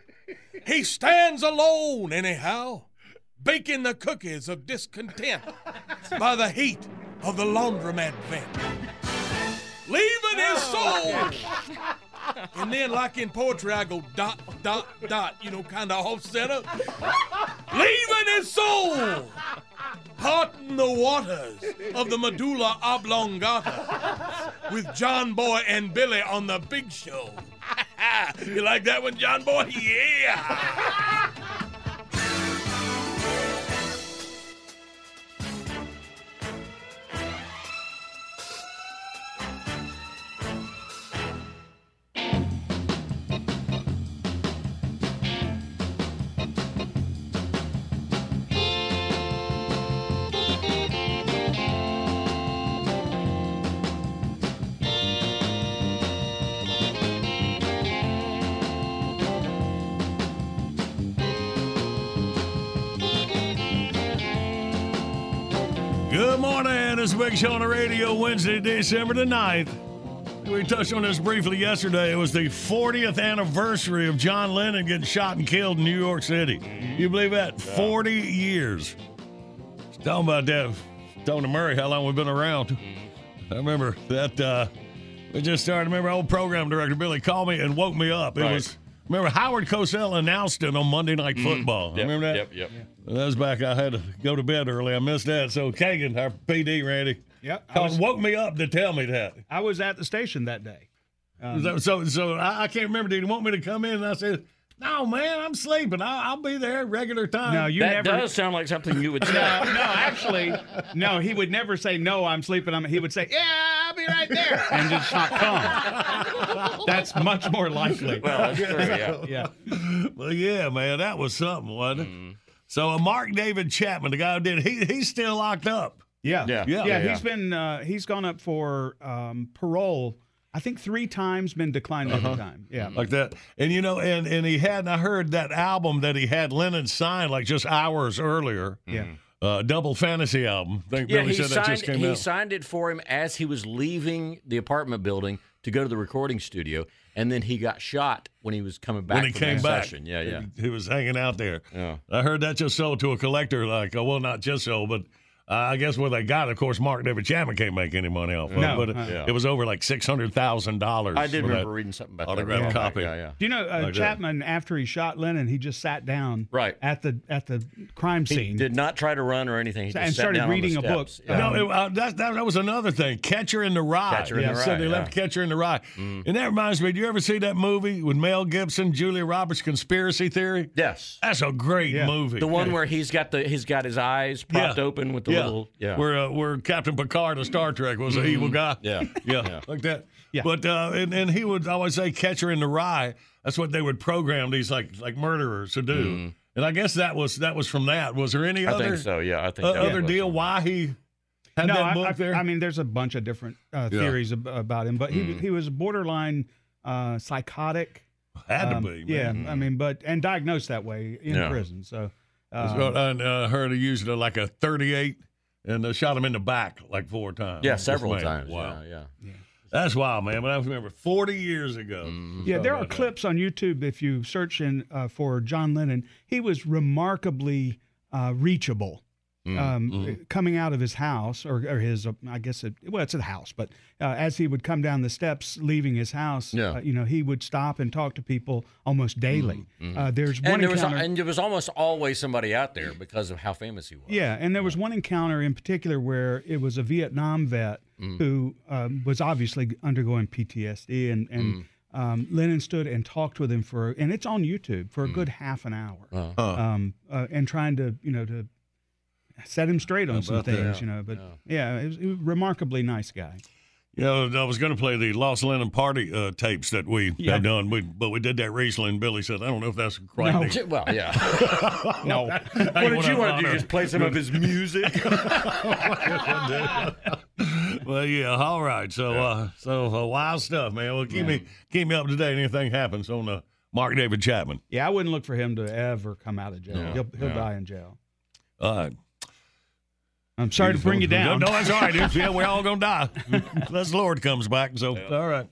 He stands alone, anyhow, baking the cookies of discontent by the heat of the laundromat vent. Leaving his oh. soul. And then, like in poetry, I go dot, dot, dot, you know, kind of off center. Leaving his soul. Parting the waters of the medulla oblongata with John Boy and Billy on the big show. you like that one, John Boy? Yeah. Big show on the radio Wednesday, December the 9th. We touched on this briefly yesterday. It was the 40th anniversary of John Lennon getting shot and killed in New York City. You believe that? 40 years. Talking about that, Tony Murray, how long we've been around. I remember that uh, we just started. Remember, old program director Billy called me and woke me up. It Right. was remember Howard Cosell announced it on Monday Night Mhm. Football. Yep, Remember that? Yep, yep. That was back. I had to go to bed early. I missed that. So Kagan, our PD, Randy, Yep, I was- woke me up to tell me that. I was at the station that day. Um, so, so, so I, I can't remember. Did he want me to come in? And I said, "No, man, I'm sleeping. I, I'll be there at regular time." No, you that never. does sound like something you would say. No, no, actually, no. He would never say no. I'm sleeping. I'm, he would say, "Yeah, I'll be right there," and just not come. That's much more likely. Well, that's true, yeah. yeah. well, yeah, man, that was something, wasn't it? So, uh, Mark David Chapman, the guy who did, he he's still locked up. Yeah, Yeah. yeah. Yeah, He's been uh, he's gone up for um, parole. I think three times, been declined every Uh-huh. time. Yeah. like that. And you know, and and he had. And I heard that album that he had Lennon sign like just hours earlier. Yeah. Uh, double fantasy album. I think Yeah, Billy he said that just came he out. signed it for him as he was leaving the apartment building to go to the recording studio, and then he got shot when he was coming back when he from came back. session. Yeah, yeah. He, he was hanging out there. Yeah. I heard that just sold to a collector. Like, uh, well, not just sold, but I guess what they got. Of course, Mark David Chapman can't make any money off of No. it, but it, Uh-uh. it was over like six hundred thousand dollars. I did remember reading something about that. autographed Yeah. copy. Yeah, yeah. Do you know uh, Like that. Chapman? After he shot Lennon, he just sat down Right. at the at the crime He scene. did not try to run or anything. He just And sat started down on the reading a book. Yeah. No, it, uh, that, that, that was another thing. Catcher in the Rye. Catcher in the So Rye, they left. Catcher in the Rye. Mm. And that reminds me, do you ever see that movie with Mel Gibson, Julia Roberts, Conspiracy Theory? Yes. That's a great Yeah. movie. The one where he's got the he's got his eyes propped Yeah. open with the yeah. little yeah. Where uh, where Captain Picard of Star Trek was an evil guy. Yeah. yeah, Yeah. like that. Yeah. But uh, and and he would always say Catcher in the Rye. That's what they would program these like like murderers to do. And I guess that was that was from that. Was there any Mm-hmm. I other think so. Yeah, I think uh, other deal one. why he had no, that I, book I, there? I mean, there's a bunch of different uh, Yeah. theories ab- about him, but he Mm. he was borderline uh, psychotic. had to Um, be. Yeah, man. I mean, but and diagnosed that way in Yeah. prison. So That's um, what I uh, heard he used it like a 38 and uh, shot him in the back like four times. Yeah, several times. Wow. Yeah, yeah. That's wild, man. But I remember 40 years ago. Yeah, there are about that. clips on YouTube if you search in uh, for John Lennon. He was remarkably uh, reachable. Mm, Um, mm-hmm. Coming out of his house, or, or his, uh, I guess, it, well, it's a house, but uh, as he would come down the steps leaving his house, Yeah. uh, you know, he would stop and talk to people almost daily. Uh, there's one. And there was encounter. and there was almost always somebody out there because of how famous he was. Yeah, and there was one encounter in particular where it was a Vietnam vet Mm. who um, was obviously undergoing PTSD, and, and Mm. um, Lennon stood and talked with him for, and it's on YouTube for a Mm. good half an hour, Uh-huh. um, uh, and trying to, you know, to set him straight on some about that? things, you know. But yeah, it was, he was a remarkably nice guy. Yeah, I was going to play the Lost Lennon party uh, tapes that we Yeah. had done, we, but we did that recently, and Billy said, I don't know if that's quite No. the- Well, yeah. No, what did you want to do? Just play some of his music? well, yeah, all right. So, uh, so uh, wild stuff, man. Well, keep me keep me up to date. Anything happens on uh, Mark David Chapman. yeah, I wouldn't look for him to ever come out of jail. Yeah. He'll, he'll Yeah. die in jail. All right. I'm sorry to bring you down. No, that's all right. dude. yeah, we're all gonna die unless the Lord comes back. So, all right.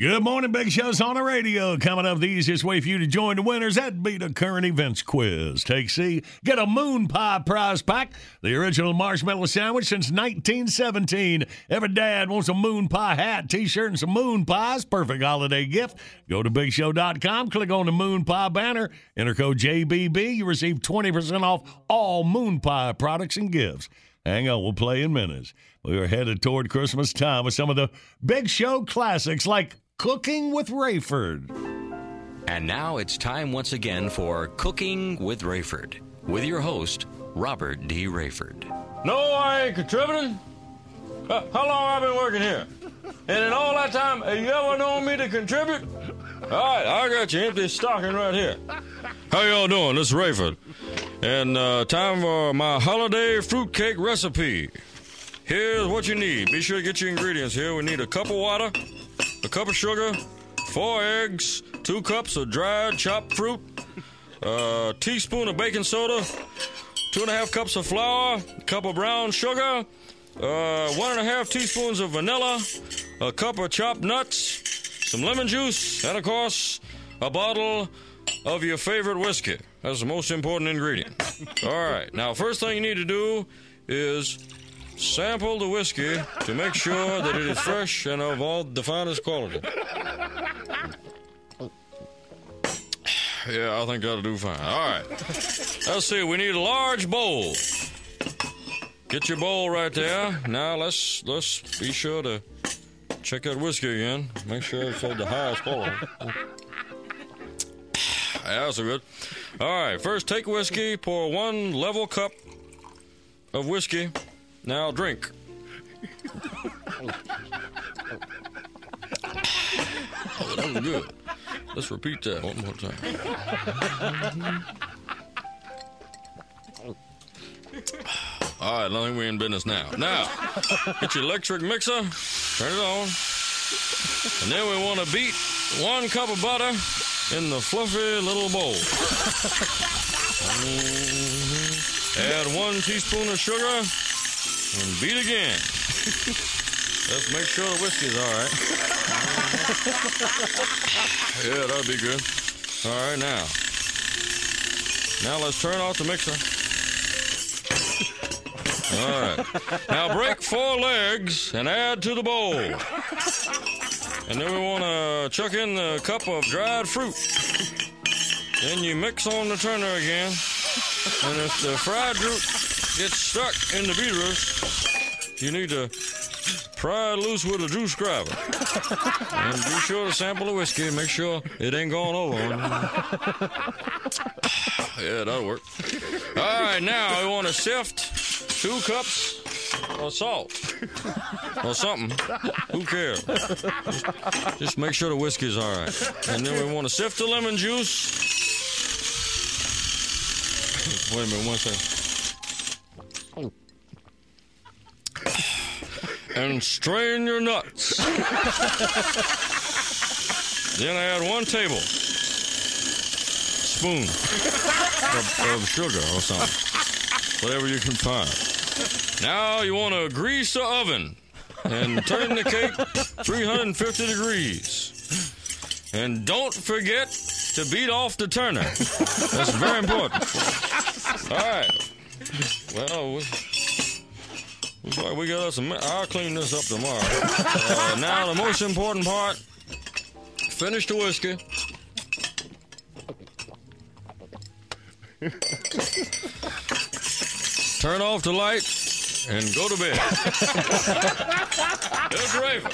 Good morning, Big Show's on the radio. Coming up, the easiest way for you to join the winners that'd be the current events quiz. Take C, get a moon pie prize pack, the original marshmallow sandwich since 1917. Every dad wants a moon pie hat, T-shirt, and some moon pies. Perfect holiday gift. Go to BigShow.com, click on the moon pie banner, enter code JBB. You receive 20% off all moon pie products and gifts. Hang on, we'll play in minutes. We are headed toward Christmas time with some of the Big Show classics like Cooking with Rayford. And now it's time once again for Cooking with Rayford with your host, Robert D. Rayford. No, I ain't contributing. Uh, how long I been working here? And in all that time, have you ever known me to contribute? All right, I got your empty stocking right here. How y'all doing? This is Rayford. And uh, time for my holiday fruitcake recipe. Here's what you need. Be sure to get your ingredients here. We need a cup of water, a cup of sugar, four eggs, two cups of dried chopped fruit, a teaspoon of baking soda, two and a half cups of flour, a cup of brown sugar, uh, one and a half teaspoons of vanilla, a cup of chopped nuts, some lemon juice, and of course, a bottle of your favorite whiskey. That's the most important ingredient. All right, now, first thing you need to do is sample the whiskey to make sure that it is fresh and of all the finest quality. Yeah, I think that'll do fine. All right. Let's see. We need a large bowl. Get your bowl right there. Now let's let's be sure to check that whiskey again. Make sure it's at the highest quality. Yeah, that's good. All right. First, take whiskey. Pour one level cup of whiskey. Now drink. Oh, that was good. Let's repeat that one more time. All right, I think we're in business now. Now, get your electric mixer, turn it on, and then we want to beat one cup of butter in the fluffy little bowl. Mhm. Add one teaspoon of sugar and beat again. Let's make sure the whiskey's all right. Yeah, that'd be good. All right, now. Now let's turn off the mixer. All right. Now break four legs and add to the bowl. And then we want to chuck in the cup of dried fruit. Then you mix on the turner again. And if the fried fruit gets stuck in the beaters, you need to pry it loose with a juice grabber. And be sure to sample the whiskey and make sure it ain't going over. yeah, that'll work. All right, now we want to sift two cups of salt or something. Who cares? Just, just make sure the whiskey's all right. And then we want to sift the lemon juice. Wait a minute, one second. And strain your nuts. then add one table spoon of, of sugar or something. Whatever you can find. Now you want to grease the oven and turn the cake 350 degrees. And don't forget to beat off the turner. That's very important. All right. Well, we, looks like we got us a mi- I'll clean this up tomorrow. Uh, now the most important part. Finish the whiskey. Turn off the light and go to bed. It's Raven.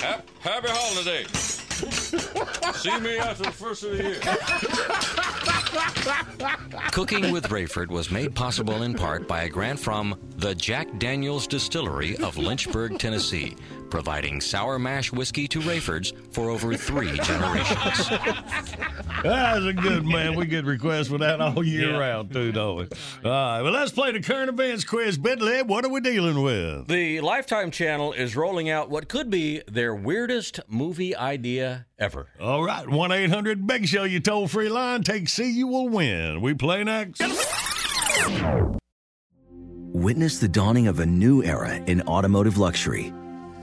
Hap- Happy holiday. See me after the first of the year. Cooking with Rayford was made possible in part by a grant from the Jack Daniels Distillery of Lynchburg, Tennessee, providing sour mash whiskey to Rayfords for over three generations. That's a good man. We get requests for that all year round, too, don't we? All right, well, let's play the current events quiz. Bentley, what are we dealing with? The Lifetime Channel is rolling out what could be their weirdest movie idea ever. All right, 1 800 Big Show, you toll free line. Take C, you will win. We play next. Witness the dawning of a new era in automotive luxury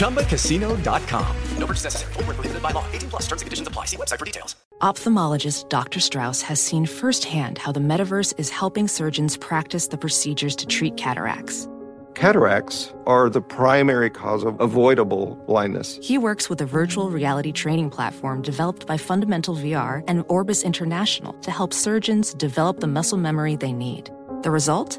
ChumbaCasino.com. No purchase necessary. Void where prohibited by law. 18 plus terms and conditions apply. See website for details. Ophthalmologist Dr. Strauss has seen firsthand how the metaverse is helping surgeons practice the procedures to treat cataracts. Cataracts are the primary cause of avoidable blindness. He works with a virtual reality training platform developed by Fundamental VR and Orbis International to help surgeons develop the muscle memory they need. The result?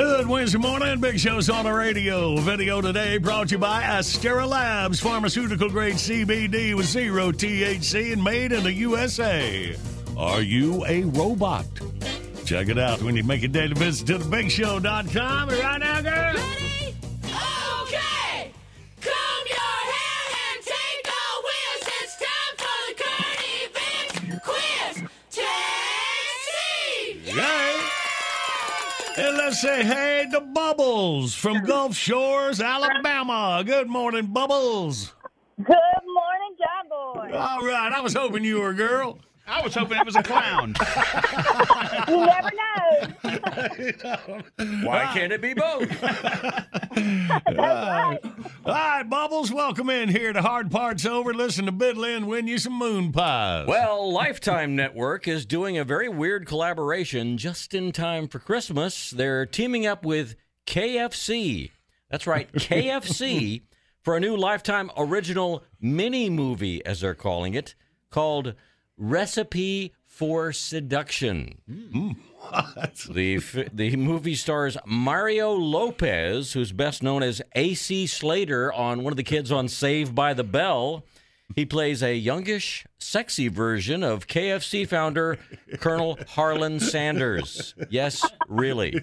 Good Wednesday morning. Big Show's on the radio. Video today brought to you by Astera Labs, pharmaceutical grade CBD with zero THC and made in the USA. Are you a robot? Check it out when you make a daily visit to thebigshow.com. And right now, girl. Say hey to Bubbles from Gulf Shores, Alabama. Good morning, Bubbles. Good morning, John Boy. All right, I was hoping you were a girl. I was hoping it was a clown. You never know. Why can't it be both? All right. All right, Bubbles, welcome in here to Hard Parts Over. Listen to Bidley and win you some moon pies. Well, Lifetime Network is doing a very weird collaboration just in time for Christmas. They're teaming up with KFC. That's right, KFC for a new Lifetime original mini movie, as they're calling it, called Recipe for Seduction. Mm. The the movie stars Mario Lopez, who's best known as AC Slater on one of the kids on Saved by the Bell. He plays a youngish, sexy version of KFC founder Colonel Harlan Sanders. Yes, really.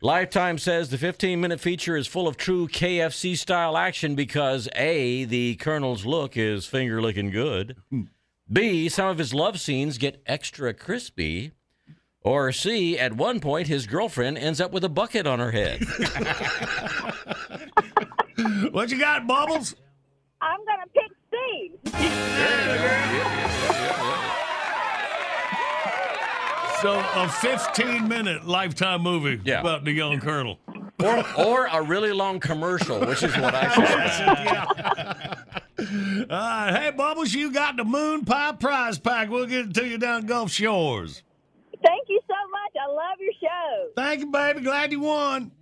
Lifetime says the 15 minute feature is full of true KFC style action because A, the Colonel's look is finger licking good. Hmm. B, some of his love scenes get extra crispy. Or C, at one point, his girlfriend ends up with a bucket on her head. what you got, Bubbles? I'm going to pick Steve. So, a 15 minute lifetime movie Yeah. about the young colonel. Or, or a really long commercial, which is what I suspect. All right. Hey, Bubbles, you got the moon pie prize pack. We'll get it to you down Gulf Shores. Thank you so much. I love your show. Thank you, baby. Glad you won.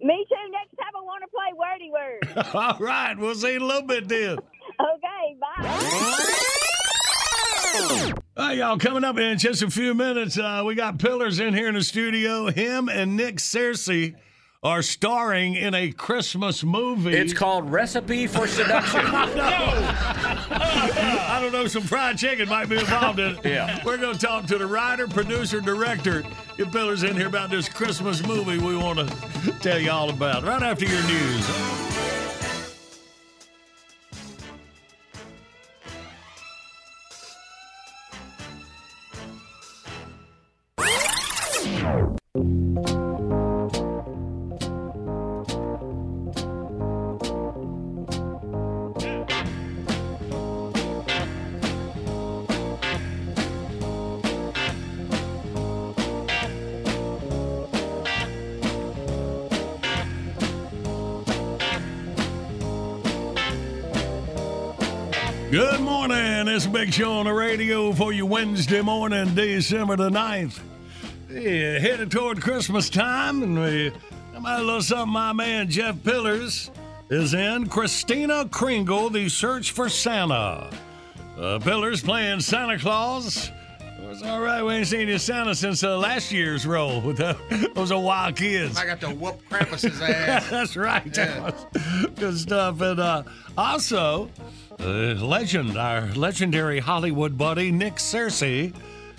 Me too. Next time I want to play wordy word. All right. We'll see you in a little bit then. Okay, bye. All right, y'all, coming up in just a few minutes, uh, we got Pillars in here in the studio. Him and Nick Searcy are starring in a Christmas movie. It's called Recipe for Seduction. I don't know, some fried chicken might be involved in it. Yeah. We're going to talk to the writer, producer, director. Get Pillars in here about this Christmas movie we want to tell you all about right after your news. A big show on the radio for you Wednesday morning, December the 9th. Yeah, headed toward Christmas time, and we might a little something my man Jeff Pillars is in. Christina Kringle, The Search for Santa. Uh, Pillars playing Santa Claus. It's all right. We ain't seen you Santa since uh, last year's role with the, those old wild kids. I got to whoop Krampus's ass. That's right. Yeah. Good stuff. And uh, also, Uh, legend, our legendary Hollywood buddy Nick Searcy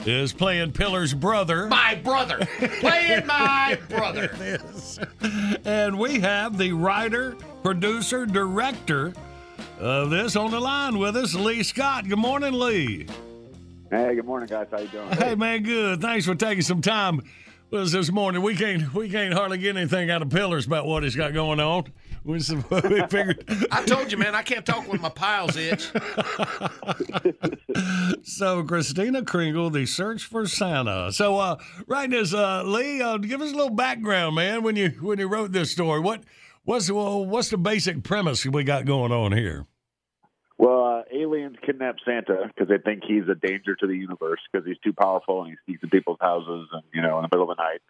is playing Pillar's brother. My brother. Playing my brother. Yes. And we have the writer, producer, director of this on the line with us, Lee Scott. Good morning, Lee. Hey, good morning, guys. How you doing? Hey, man, good. Thanks for taking some time with us this morning. We can't we can't hardly get anything out of Pillars about what he's got going on. We, s- we figured. I told you, man, I can't talk when my piles itch. So, Christina Kringle, the search for Santa. So, uh, right this, uh, Lee, uh, give us a little background, man. When you when you wrote this story, what what's well, what's the basic premise we got going on here? Well, uh, aliens kidnap Santa because they think he's a danger to the universe because he's too powerful and he sneaks in people's houses and you know in the middle of the night,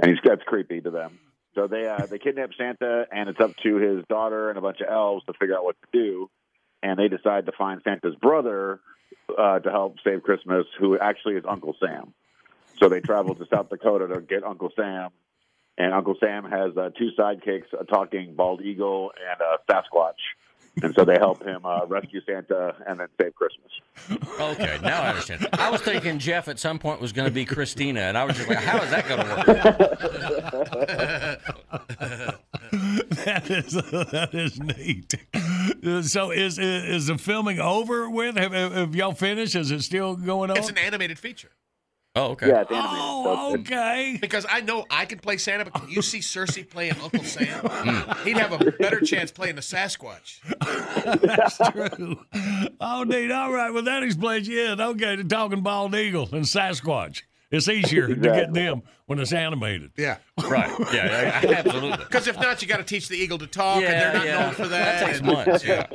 and he's that's creepy to them. So they uh, they kidnap Santa, and it's up to his daughter and a bunch of elves to figure out what to do. And they decide to find Santa's brother uh, to help save Christmas, who actually is Uncle Sam. So they travel to South Dakota to get Uncle Sam, and Uncle Sam has uh, two sidekicks, a talking bald eagle and a Sasquatch. And so they help him uh, rescue Santa and then save Christmas. Okay, now I understand. I was thinking Jeff at some point was going to be Christina, and I was just like, how is that going to work? that is that is neat. So, is is, is the filming over with? Have, have, have y'all finished? Is it still going on? It's an animated feature. Oh, okay. Yeah, it's animated. Oh, okay. Because I know I can play Santa, but can you see Searcy playing Uncle Sam? Hmm. He'd have a better chance playing the Sasquatch. That's true. Oh, neat. All right. Well, that explains. Yeah. Okay. The talking bald eagle and Sasquatch. It's easier to get them when it's animated. Yeah. Right. Yeah, yeah, absolutely. Because if not, you got to teach the eagle to talk, and they're not yeah. known for that. That takes and- months, yeah.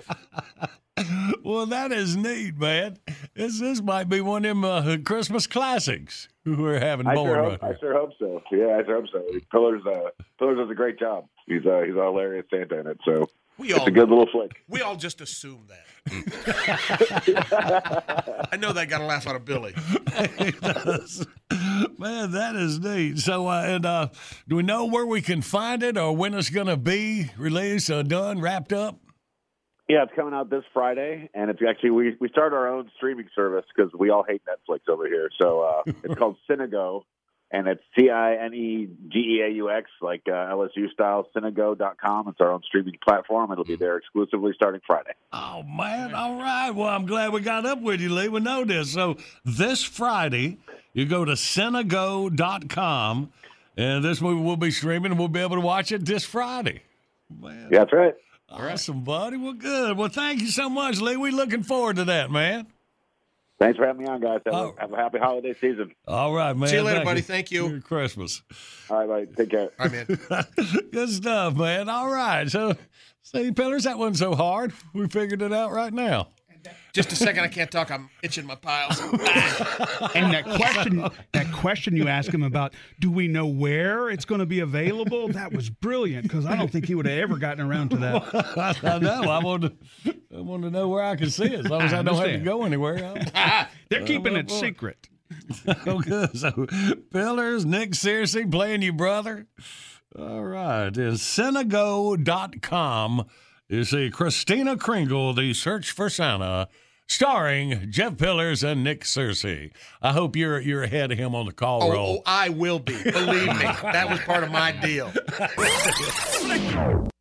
Well, that is neat, man. This this might be one of them uh, Christmas classics we're having I born sure, right hope, I sure hope so. Yeah, I sure hope so. Pillars, uh, Pillars does a great job. He's uh, he's a hilarious Santa in it. So We it's all a good little flick. We all just assume that. I know that got a laugh out of Billy. Does. Man, that is neat. So, uh, and uh, do we know where we can find it or when it's going to be released, uh, done, wrapped up? Yeah, it's coming out this Friday, and it's actually we we started our own streaming service because we all hate Netflix over here. So uh, it's called Cinegeaux, and it's C I N E G E A U X, like uh, LSU style. Cinegeaux.com. It's our own streaming platform. It'll be there exclusively starting Friday. Oh, man. All right. Well, I'm glad we got up with you, Lee. We know this. So, this Friday, you go to Cinegeaux.com, and this movie will be streaming, and we'll be able to watch it this Friday. Man. Yeah, that's right. Awesome, buddy. Well, good. Well, thank you so much, Lee. We're looking forward to that, man. Thanks for having me on, guys. Have, Oh. a, have a happy holiday season. All right, man. See you later, buddy. Thank you. Merry Christmas. All right, buddy. Take care. All right, man. Good stuff, man. All right. So, see, Pillars, that wasn't so hard. We figured it out right now. Just a second, I can't talk. I'm itching my piles. And that question, that question you asked him about, do we know where it's going to be available? That was brilliant because I don't think he would have ever gotten around to that. I know. I want to. I want to know where I can see it. As long as I, I don't have to go anywhere. They're keeping it secret. oh, good. So, Pillars, Nick Searcy playing you, brother. All right. It's Cinegeaux.com. You see Christina Kringle, The Search for Santa, starring Jeff Pillars and Nick Searcy. I hope you're you're ahead of him on the call Oh, roll. oh, I will be. Believe me, that was part of my deal.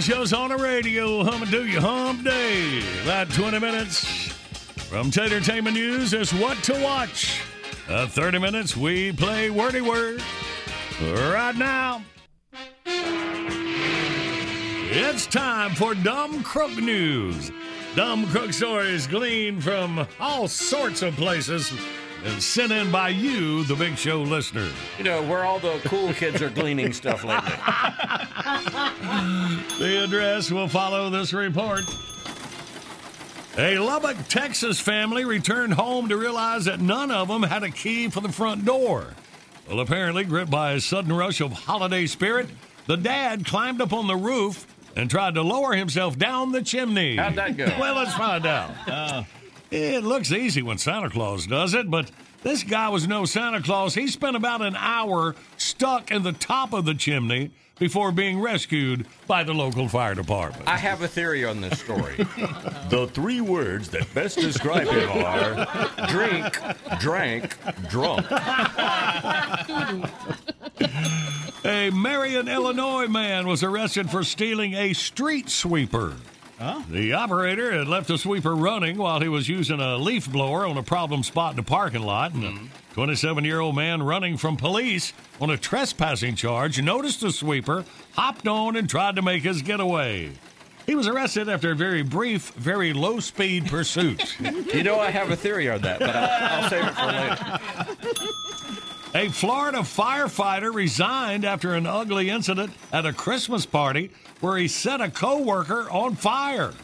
Show's on the radio. Hum and do you hump day. About 20 minutes from Tatertainment News. is what to watch. Uh, 30 minutes, we play Wordy Word. Right now, it's time for Dumb Crook News. Dumb Crook stories gleaned from all sorts of places sent in by you, the Big Show listener. You know, where all the cool kids are gleaning stuff lately. The address will follow this report. A Lubbock, Texas family returned home to realize that none of them had a key for the front door. Well, apparently, gripped by a sudden rush of holiday spirit, the dad climbed up on the roof and tried to lower himself down the chimney. How'd that go? Well, let's find out. Uh, It looks easy when Santa Claus does it, but this guy was no Santa Claus. He spent about an hour stuck in the top of the chimney before being rescued by the local fire department. I have a theory on this story. The three words that best describe him are drink, drank, drunk. A Marion, Illinois man was arrested for stealing a street sweeper. The operator had left the sweeper running while he was using a leaf blower on a problem spot in the parking lot. And mm-hmm. a 27 year old man running from police on a trespassing charge noticed the sweeper, hopped on, and tried to make his getaway. He was arrested after a very brief, very low speed pursuit. You know, I have a theory on that, but I'll, I'll save it for later. A Florida firefighter resigned after an ugly incident at a Christmas party where he set a coworker on fire.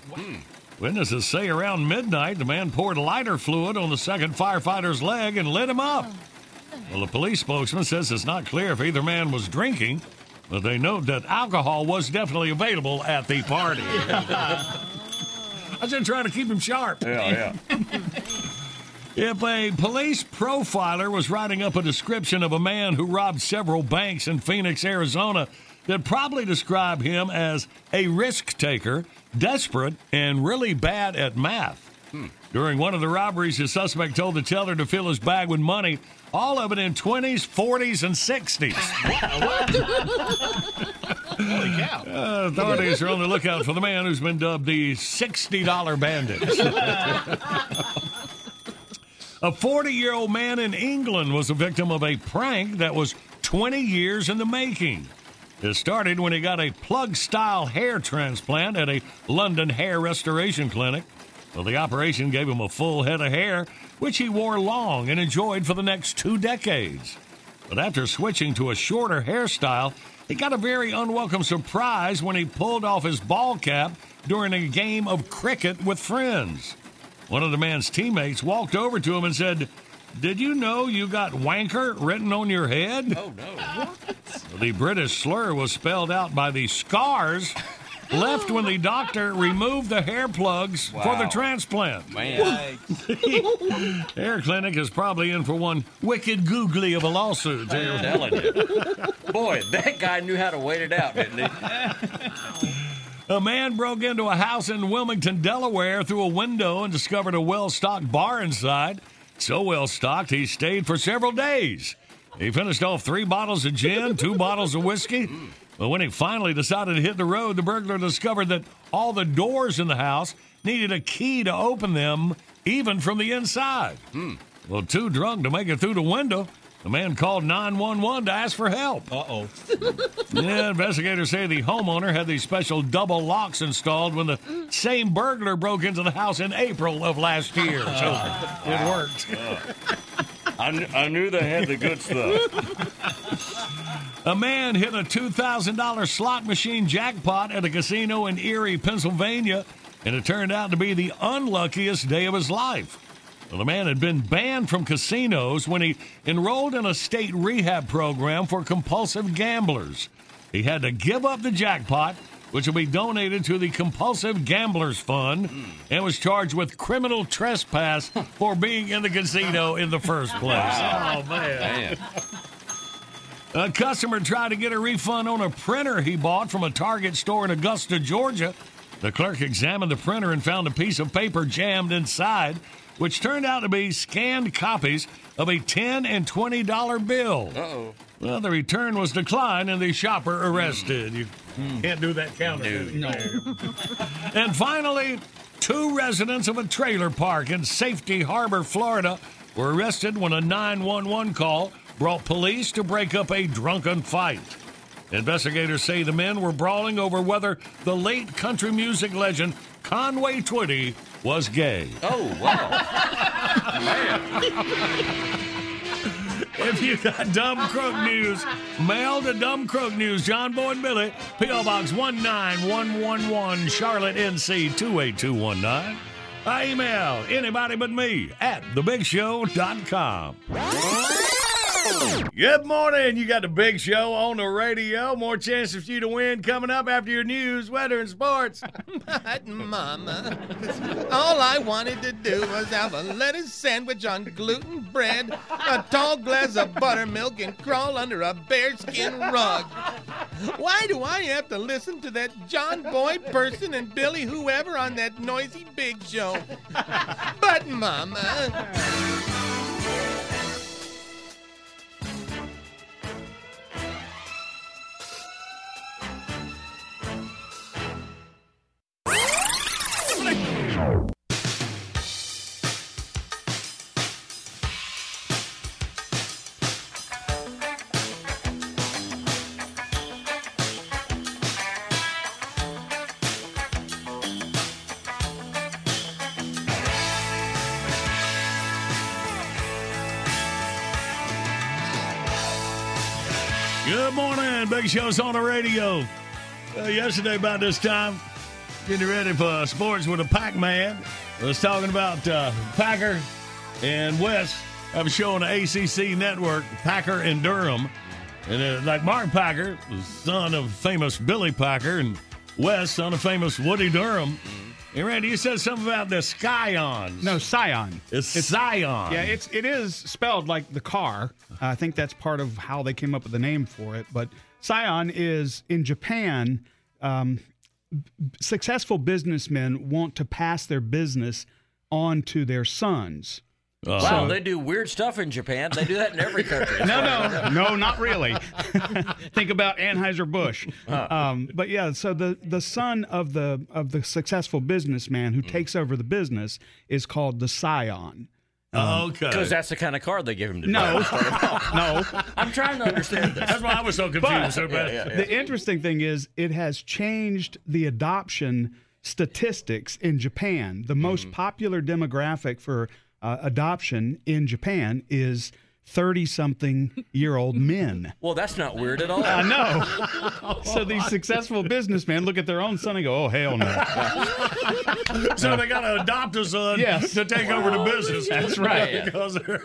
Witnesses say around midnight, the man poured lighter fluid on the second firefighter's leg and lit him up. Well, the police spokesman says it's not clear if either man was drinking, but they note that alcohol was definitely available at the party. I was just trying to keep him sharp. Yeah, yeah. If a police profiler was writing up a description of a man who robbed several banks in Phoenix, Arizona, they'd probably describe him as a risk taker, desperate, and really bad at math. During one of the robberies, the suspect told the teller to fill his bag with money, all of it in 20s, 40s, and 60s. Holy cow. Uh, authorities are on the lookout for the man who's been dubbed the $60 bandit. A 40 year old man in England was a victim of a prank that was 20 years in the making. It started when he got a plug style hair transplant at a London hair restoration clinic. Well, the operation gave him a full head of hair, which he wore long and enjoyed for the next two decades. But after switching to a shorter hairstyle, he got a very unwelcome surprise when he pulled off his ball cap during a game of cricket with friends. One of the man's teammates walked over to him and said, Did you know you got wanker written on your head? Oh, no. The British slur was spelled out by the scars left when the doctor removed the hair plugs for the transplant. Man. Hair Clinic is probably in for one wicked googly of a lawsuit. I'm telling you. Boy, that guy knew how to wait it out, didn't he? A man broke into a house in Wilmington, Delaware through a window and discovered a well stocked bar inside. So well stocked, he stayed for several days. He finished off three bottles of gin, two bottles of whiskey. But when he finally decided to hit the road, the burglar discovered that all the doors in the house needed a key to open them, even from the inside. Hmm. Well, too drunk to make it through the window, the man called 911 to ask for help. Uh oh. Yeah, investigators say the homeowner had these special double locks installed when the same burglar broke into the house in April of last year. So it worked. I, kn- I knew they had the good stuff. A man hit a $2,000 slot machine jackpot at a casino in Erie, Pennsylvania, and it turned out to be the unluckiest day of his life. Well, the man had been banned from casinos when he enrolled in a state rehab program for compulsive gamblers. He had to give up the jackpot, which will be donated to the Compulsive Gamblers Fund, and was charged with criminal trespass for being in the casino in the first place. Wow. Oh, man. Man. A customer tried to get a refund on a printer he bought from a Target store in Augusta, Georgia. The clerk examined the printer and found a piece of paper jammed inside, which turned out to be scanned copies of a 10 and $20 bill. Uh-oh. Well, the return was declined and the shopper arrested. You can't do that counterfeiting. No. And finally, two residents of a trailer park in Safety Harbor, Florida, were arrested when a 911 call brought police to break up a drunken fight. Investigators say the men were brawling over whether the late country music legend Conway Twitty was gay. Oh, wow. Man. If you got Dumb Crook News, mail to Dumb Crook News, John Boy and Billy, P.O. Box 19111, Charlotte, NC 28219. I email anybody but me at thebigshow.com. Good morning. You got the big show on the radio. More chances for you to win coming up after your news, weather, and sports. But, Mama, all I wanted to do was have a lettuce sandwich on gluten bread, a tall glass of buttermilk, and crawl under a bearskin rug. Why do I have to listen to that John Boy person and Billy whoever on that noisy big show? But, Mama. Show's on the radio. Uh, yesterday, about this time, getting ready for sports with a Pac Man. I was talking about uh, Packer and Wes have a show on the ACC network, Packer and Durham. And uh, like Mark Packer, the son of famous Billy Packer, and Wes, son of famous Woody Durham. And Randy, you said something about the Scions. No, Scion. It's, Scion. Yeah, it's it is spelled like the car. I think that's part of how they came up with the name for it. But Scion is in Japan. Um, successful businessmen want to pass their business on to their sons. Wow, they do weird stuff in Japan. They do that in every country. no, no, no, not really. Think about Anheuser Busch. Um, but yeah, so the the son of the of the successful businessman who takes over the business is called the Scion. Um, Because that's the kind of card they give him to No. drive. no. I'm trying to understand this. That's why I was so confused. But so bad. the interesting thing is, it has changed the adoption statistics in Japan. The most popular demographic for uh, adoption in Japan is 30 something year old men. Well, that's not weird at all. I know. so these successful businessmen look at their own son and go, oh, hell no. so they got to adopt a son Yes. to take over the business. That's right. because they're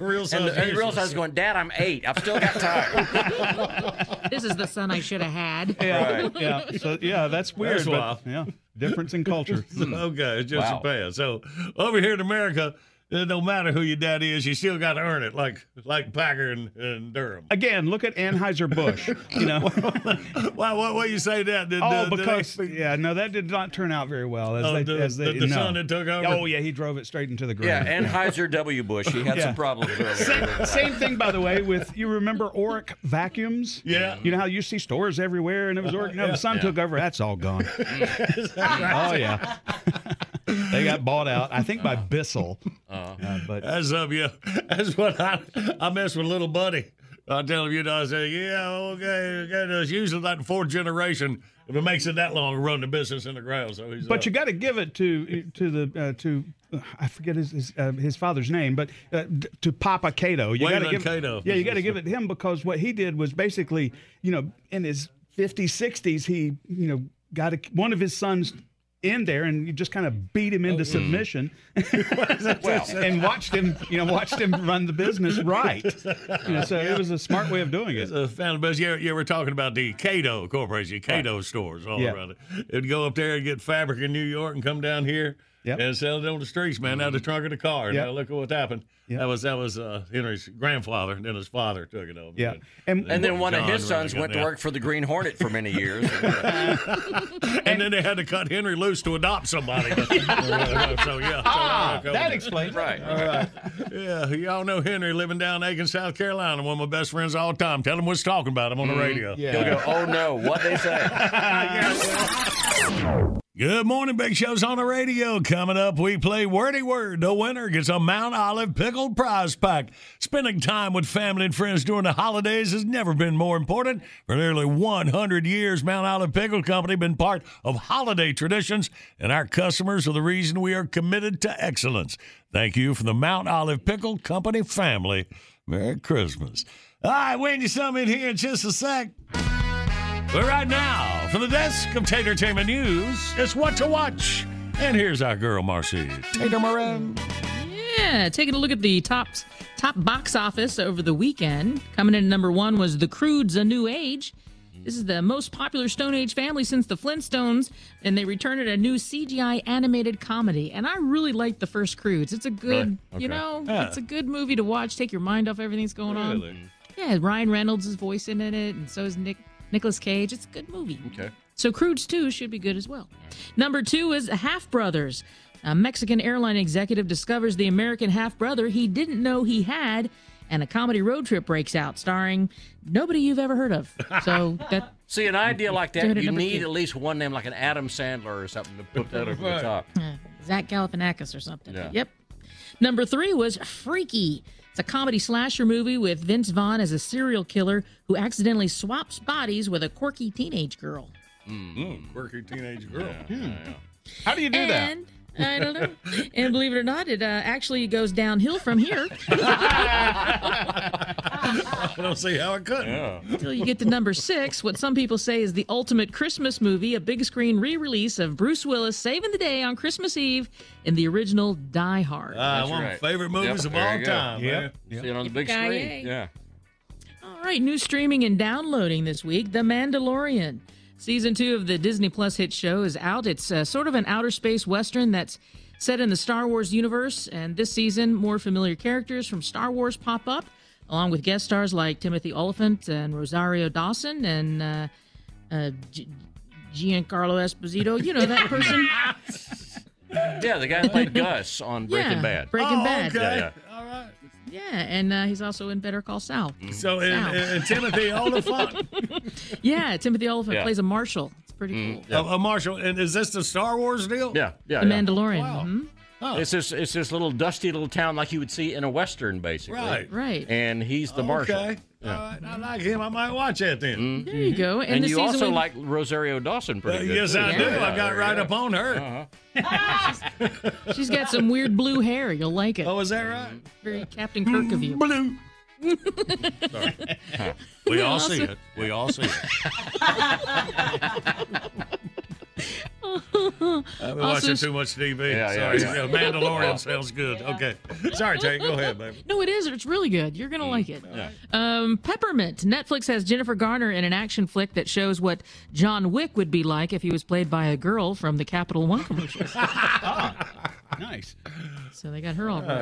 real And, sons. and he realizes going, Dad, I'm eight. I've still got time. This is the son I should have had. Yeah. Yeah. So, yeah, that's weird. That's but, yeah. Difference in culture. okay, it's just Wow. Japan. So over here in America, Uh, it don't matter who your daddy is, you still got to earn it, like like Packer and, and Durham. Again, look at Anheuser Busch. You know, why? Why? Why you say that? Did, oh, did- did because they- yeah, no, that did not turn out very well. As Oh, they, the- as they, the- the no. son that took over? Oh yeah, he drove it straight into the ground. Yeah, ground. Anheuser W. Bush. He had Yeah. some problems. Same, same thing, by the way, with you remember Oreck vacuums? Yeah. You know how you see stores everywhere, and it was Oreck. No, Yeah. the son Yeah. took over. That's all gone. oh yeah. they got bought out, I think, by Bissell. Oh. Uh, but That's up, yeah. That's what I I mess with little buddy. I tell him, you know, I say, yeah, okay, okay. It's usually like the fourth generation if it makes it that long to run the business in the ground. So he's But uh, you got to give it to to the uh, to uh, I forget his his, uh, his father's name, but uh, to Papa Cato. You got to give Cato. yeah, you got to give it to him because what he did was basically you know in his 50s 60s he you know got a, one of his sons in there and you just kind of beat him Oh, into submission and watched him you know watched him run the business right. You know, so it was a smart way of doing it. Family business. Yeah, yeah, we're talking about the Cato Corporation, Cato stores all Yeah. around it. It'd go up there and get fabric in New York and come down here and sell it on the streets, man, out of the trunk of the car. Yep. Now look at what happened. That was that was uh, Henry's grandfather, and then his father took it over. Yeah. And, And then one of his sons went to work for the Green Hornet for many years. and then they had to cut Henry loose to adopt somebody. so yeah, so, Ah, uh, that explains it. right. All right. Yeah, y'all know Henry living down in Aiken, South Carolina. One of my best friends all the time. Tell him what's talking about him on the radio. Yeah. He'll go, oh no, what they say. Good morning, Big Show's on the radio. Coming up, we play Wordy Word. The winner gets a Mount Olive Pickled Prize Pack. Spending time with family and friends during the holidays has never been more important. For nearly 100 years, Mount Olive Pickle Company been part of holiday traditions, and our customers are the reason we are committed to excellence. Thank you from the Mount Olive Pickle Company family. Merry Christmas. All right, you some in here in just a sec. But right now, from the desk of Tater Tatertainment News, it's what to watch. And here's our girl, Marcy Tater Moran. Yeah, taking a look at the top top box office over the weekend. Coming in at number one was The Croods A New Age. This is the most popular Stone Age family since the Flintstones, and they return it a new CGI animated comedy. And I really like the first Croods. It's a good, Right, you know, Yeah. it's a good movie to watch. Take your mind off everything's going on. Yeah, Ryan Reynolds is voicing in it, and so is Nick Nicolas Cage. It's a good movie. Okay. So Croods 2 should be good as well. Number two is Half Brothers. A Mexican airline executive discovers the American half brother he didn't know he had, and a comedy road trip breaks out starring nobody you've ever heard of. So that See, an idea like that, you need two. at least one name, like an Adam Sandler or something, to put that over the top. Zach Galifianakis or something. Yeah. Yep. Number three was Freaky. It's a comedy slasher movie with Vince Vaughn as a serial killer who accidentally swaps bodies with a quirky teenage girl. Mm, quirky teenage girl. How do you do that? And, I don't know. And believe it or not, it uh, actually goes downhill from here I don't see how it couldn't. until you get to number six, what some people say is the ultimate Christmas movie, a big screen re release of Bruce Willis saving the day on Christmas Eve in the original Die Hard. Ah, one of my favorite movies of all time, man. See it on the big screen. Yeah. All right, new streaming and downloading this week The Mandalorian. Season two of the Disney Plus hit show is out. It's uh, sort of an outer space western that's set in the Star Wars universe. And this season, more familiar characters from Star Wars pop up, along with guest stars like Timothy Olyphant and Rosario Dawson and uh, uh, G- Giancarlo Esposito. You know that person? Yeah, the guy who played Gus on Breaking Yeah, Bad. Breaking Bad. Yeah, Yeah, and uh, he's also in Better Call Saul. So, and, Sal. and Timothy Olyphant, yeah, Timothy Olyphant Yeah. plays a marshal. It's pretty Mm, cool. a, a Marshall. And is this the Star Wars deal? Yeah, yeah. The yeah. Mandalorian. Wow. mhm. It's this it's this little dusty little town like you would see in a western, basically. Right. Right. And he's the marshal. Okay. Yeah. All right. I like him. I might watch that then. There you go. And, And, this you also we- like Rosario Dawson pretty Uh, good. yes, too. I do. Yeah, I got right go. up on her. Uh-huh. She's got some weird blue hair. You'll like it. Oh, is that right? Very Captain Kirk of you. Blue. We all see it. We all see it. I've been Also- watching too much TV. Yeah, yeah, Sorry. yeah. Mandalorian sounds good. Okay. Sorry, Tank. Go ahead, baby. No, it is. It's really good. You're Mm. gonna like it. Yeah. Um, Peppermint. Netflix has Jennifer Garner in an action flick that shows what John Wick would be like if he was played by a girl from the Capital One commercials. Nice. so they got her all Uh-huh.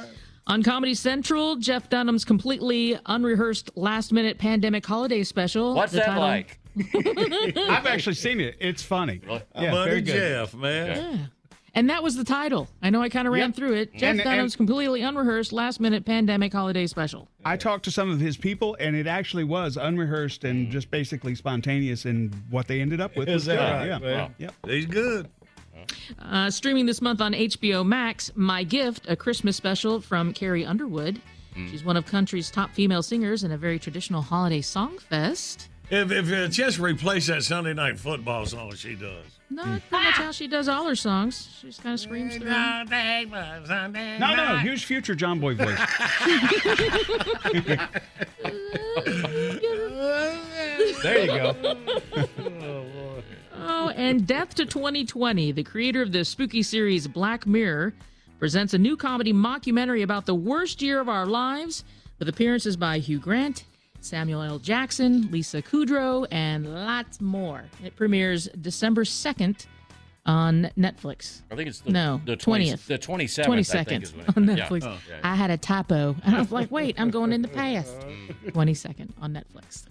up. On Comedy Central, Jeff Dunham's completely unrehearsed last-minute pandemic holiday special. What's that title- like? I've actually seen it. It's funny. My Yeah, buddy. Jeff, man. Yeah. And that was the title. I know I kind of ran Yep. through it. Jeff And- and- Dunham's completely unrehearsed last minute pandemic holiday special. I talked to some of his people, and it actually was unrehearsed and just basically spontaneous. And what they ended up with Is that good. right, Yeah. man? Yep. He's good. Uh, streaming this month on HBO Max, My Gift, a Christmas special from Carrie Underwood. She's one of country's top female singers in a very traditional holiday song fest. If, if uh, just replace that Sunday night football song she does. No, that's pretty much how she does all her songs. She just kind of screams through. them. No, no, here's future John Boy voice. there you go. Oh, and Death to 2020, the creator of the spooky series Black Mirror, presents a new comedy mockumentary about the worst year of our lives with appearances by Hugh Grant, Samuel L. Jackson, Lisa Kudrow, and lots more. It premieres December 2nd on Netflix. I think it's the, no, the 20th. 20th. The 27th, 22nd I think is when on it- yeah. Netflix. Oh, yeah. I had a typo. And I was like, wait, I'm going in the past. 22nd on Netflix.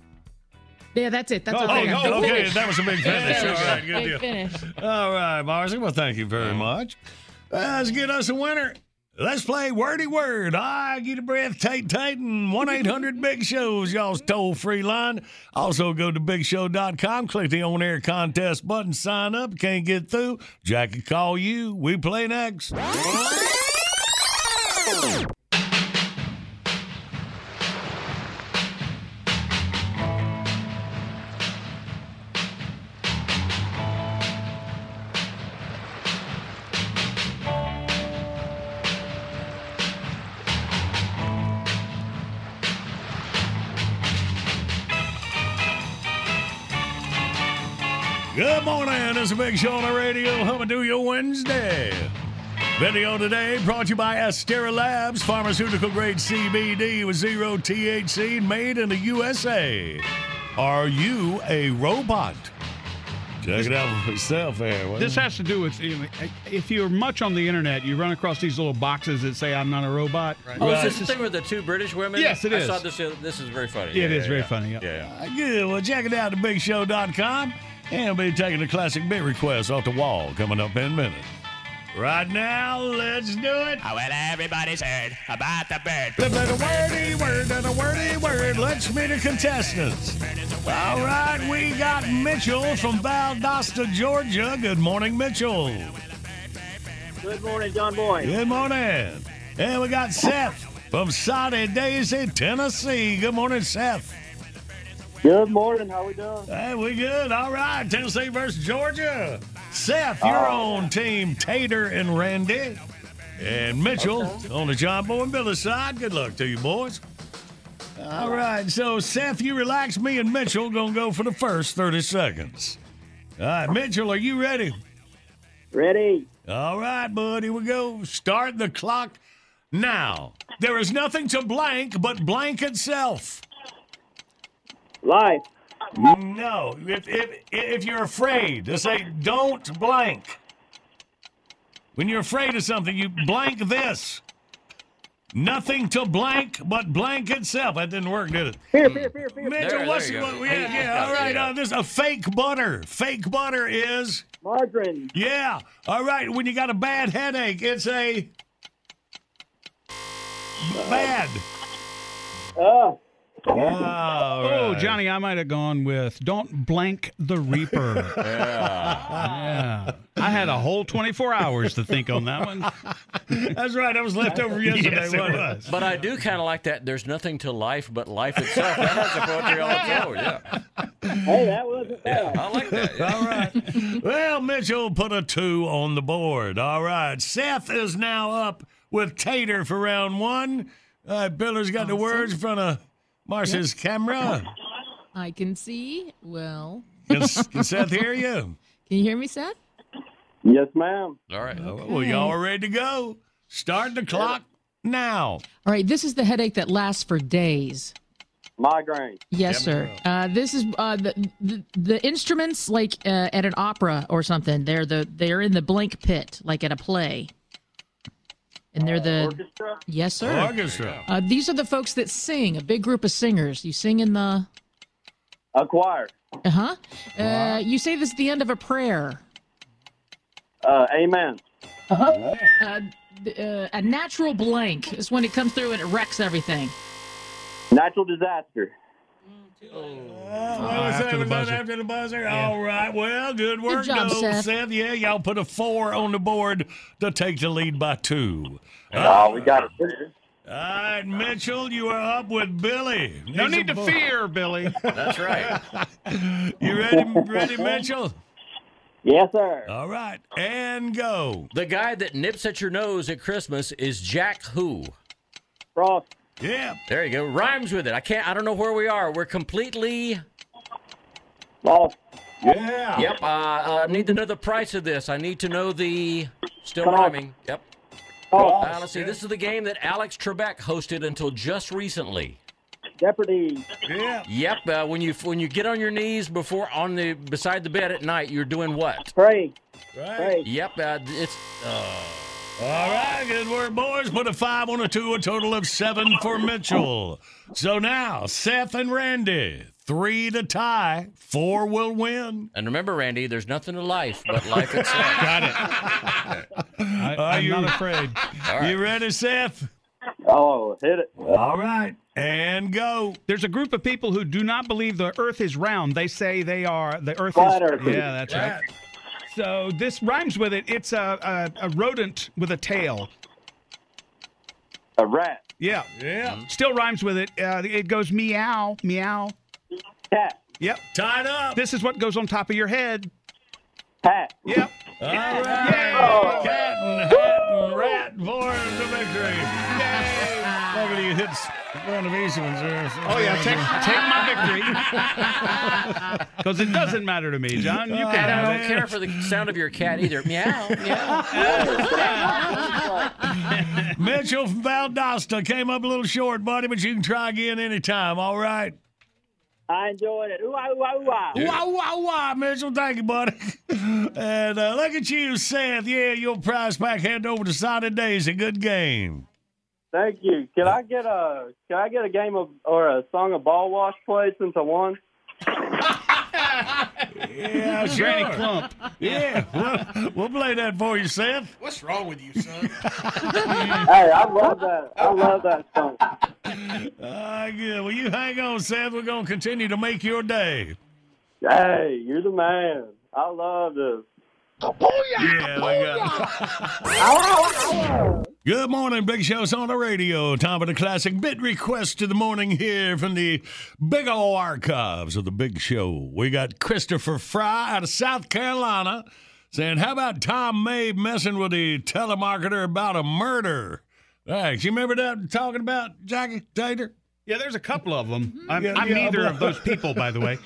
Yeah, that's it. That's oh, all I got. oh, Big okay. finish. That was a big finish. Big All right, good Big deal. finish. All right, Marcy. Well, thank you very much. Uh, let's get us a winner. Let's play wordy word. I get a breath, Tate Tate, and 1 800 Big Shows, y'all's toll free line. Also, go to bigshow.com, click the on air contest button, sign up. Can't get through? Jackie call you. We play next. Good morning. It's a big show on the radio. How do you Wednesday? Video today brought to you by Astera Labs, pharmaceutical grade CBD with zero THC, made in the USA. Are you a robot? Check it out for yourself there. will This has to do with you know, if you're much on the internet, you run across these little boxes that say "I'm not a robot." Oh, is this the thing with the two British women? Yes, it I is. saw this. This is very funny. It Yeah, is yeah, very yeah. funny. Yep. Yeah, yeah. Good. Well, check it out at thebigshow.com. And we'll be taking the classic bit request off the wall coming up in a minute. Right now, let's do it. Oh, well, everybody's heard about the bird. The little wordy word and a wordy word. Let's meet the contestants. All right, we got Mitchell from Valdosta, Georgia. Good morning, Mitchell. Good morning, John Boy. Good morning. And we got Seth from Soddy-Daisy, Tennessee. Good morning, Seth. Good morning. How we doing? Hey, we good. All right, Tennessee versus Georgia. Seth, you're Oh. on team Tater and Randy. And Mitchell on the John Boy and Billy side. Good luck to you, boys. All right, so Seth, you relax. Me and Mitchell gonna go for the first 30 seconds. All right, Mitchell, are you ready? Ready. All right, bud, here we go. Start the clock now. There is nothing to blank but blank itself. Life. No, if, if, if you're afraid, to say don't blank. When you're afraid of something, you blank this. Nothing to blank but blank itself. That didn't work, did it? Fear, fear, fear, fear. Mitchell, fear. what's what, yeah, yeah, all right. Uh, this a fake butter. Fake butter is Margarine. yeah. All right. When you got a bad headache, it's a bad. Uh, Oh, Johnny, I might have gone with "Don't blank the Reaper." yeah. Yeah. I had a whole 24 hours to think on that one. That's right. That was left over yesterday. Yes, it wasn't. But I do kind of like that. There's nothing to life but life itself. That has the poetry all its own. Yeah. hey, that wasn't bad. I like that. yeah. All right. Well, Mitchell put a two on the board. All right. Seth is now up with Tater for round one. All right, Biller's got oh, the words in front of Marcia's camera. I can see. Well, Can, can Seth hear you? can you hear me, Seth? Yes, ma'am. All right. Well, y'all are ready to go. Start the clock now. All right, this is the headache that lasts for days. Migraine. Yes, sir. Uh, this is uh, the, the the instruments like uh, at an opera or something. They're the they're in the blank pit, like at a play, and they're the Orchestra. yes, sir. Orchestra. Uh, these are the folks that sing. A big group of singers. You sing in the A choir. uh-huh. uh You say this at the end of a prayer. Uh, amen. Uh, th- uh, a natural blank is when it comes through and it wrecks everything. Natural disaster. Well, Uh, was after the buzzer. after the buzzer? All right. Well, good work, job, though, Seth. Yeah, y'all put a four on the board to take the lead by two. Oh, we got it. All right, Mitchell, you are up with Billy. No Needs need to bo- fear, Billy. That's right. You ready, ready, Mitchell? Yes, sir. All right, and go. The guy that nips at your nose at Christmas is Jack Who. Frost. Yeah. There you go. Rhymes with it. I can't. I don't know where we are. We're completely. Lost. Yeah. Yep. Uh, uh, need to know the price of this. I need to know the. Still Come on. rhyming. Yep. Oh, Uh, let's see. This is the game that Alex Trebek hosted until just recently. Jeopardy. Yeah. Yep. Uh, when you when you get on your knees before on the beside the bed at night, you're doing what? Pray. Right. Pray. Yep. Uh, it's. All right, good work, boys. Put a five on a two, a total of seven for Mitchell. So now, Seth and Randy, three to tie, four will win. and remember, Randy, there's nothing to life but life itself. Got it. I, Are I'm you- not afraid. All right. You ready, Seth? Oh, hit it. All right, and go. There's a group of people who do not believe the Earth is round. They say they are the Earth Flat is. Earth. Yeah, that's right. So this rhymes with it. It's a, a, a rodent with a tail. A rat. Yeah, Yeah. still rhymes with it. Uh, it goes meow, meow. Cat. Yep. Tied up. This is what goes on top of your head. Hat. Yep. All right. Cat and hat and rat for the victory. Yay. Look at you hit one of these ones there. Oh yeah, take take my victory. Because it doesn't matter to me, John. You can oh, And I don't care for the sound of your cat either. Meow, meow. Mitchell from Valdosta came up a little short, buddy, but you can try again anytime. All right. I enjoyed it. Ooh, ooh, ah, ooh, ah. Wow, wow, wow, Mitchell. Thank you, buddy. And uh, look at you, Seth. Yeah, your prize pack heading over to Soddy-Daisy. A good game. Thank you. Can I get a Can I get a game of or a song of ball wash played since I won? Yeah, sure. Granny Clump. Yeah, we'll, we'll play that for you, Seth. What's wrong with you, son? hey, I love that. I love that song. Uh, good. Well, you hang on, Seth. We're going to continue to make your day. Hey, you're the man. I love this. Yeah, we got Good morning, Big Show's on the radio. Time for the classic bit request of the morning here from the big old archives of the Big Show. We got Christopher Fry out of South Carolina saying, How about Tom Mabe messing with the telemarketer about a murder? Thanks. You remember that talking about Jackie Tater? Yeah, there's a couple of them. I'm, Yeah, I'm yeah, neither but- of those people, by the way.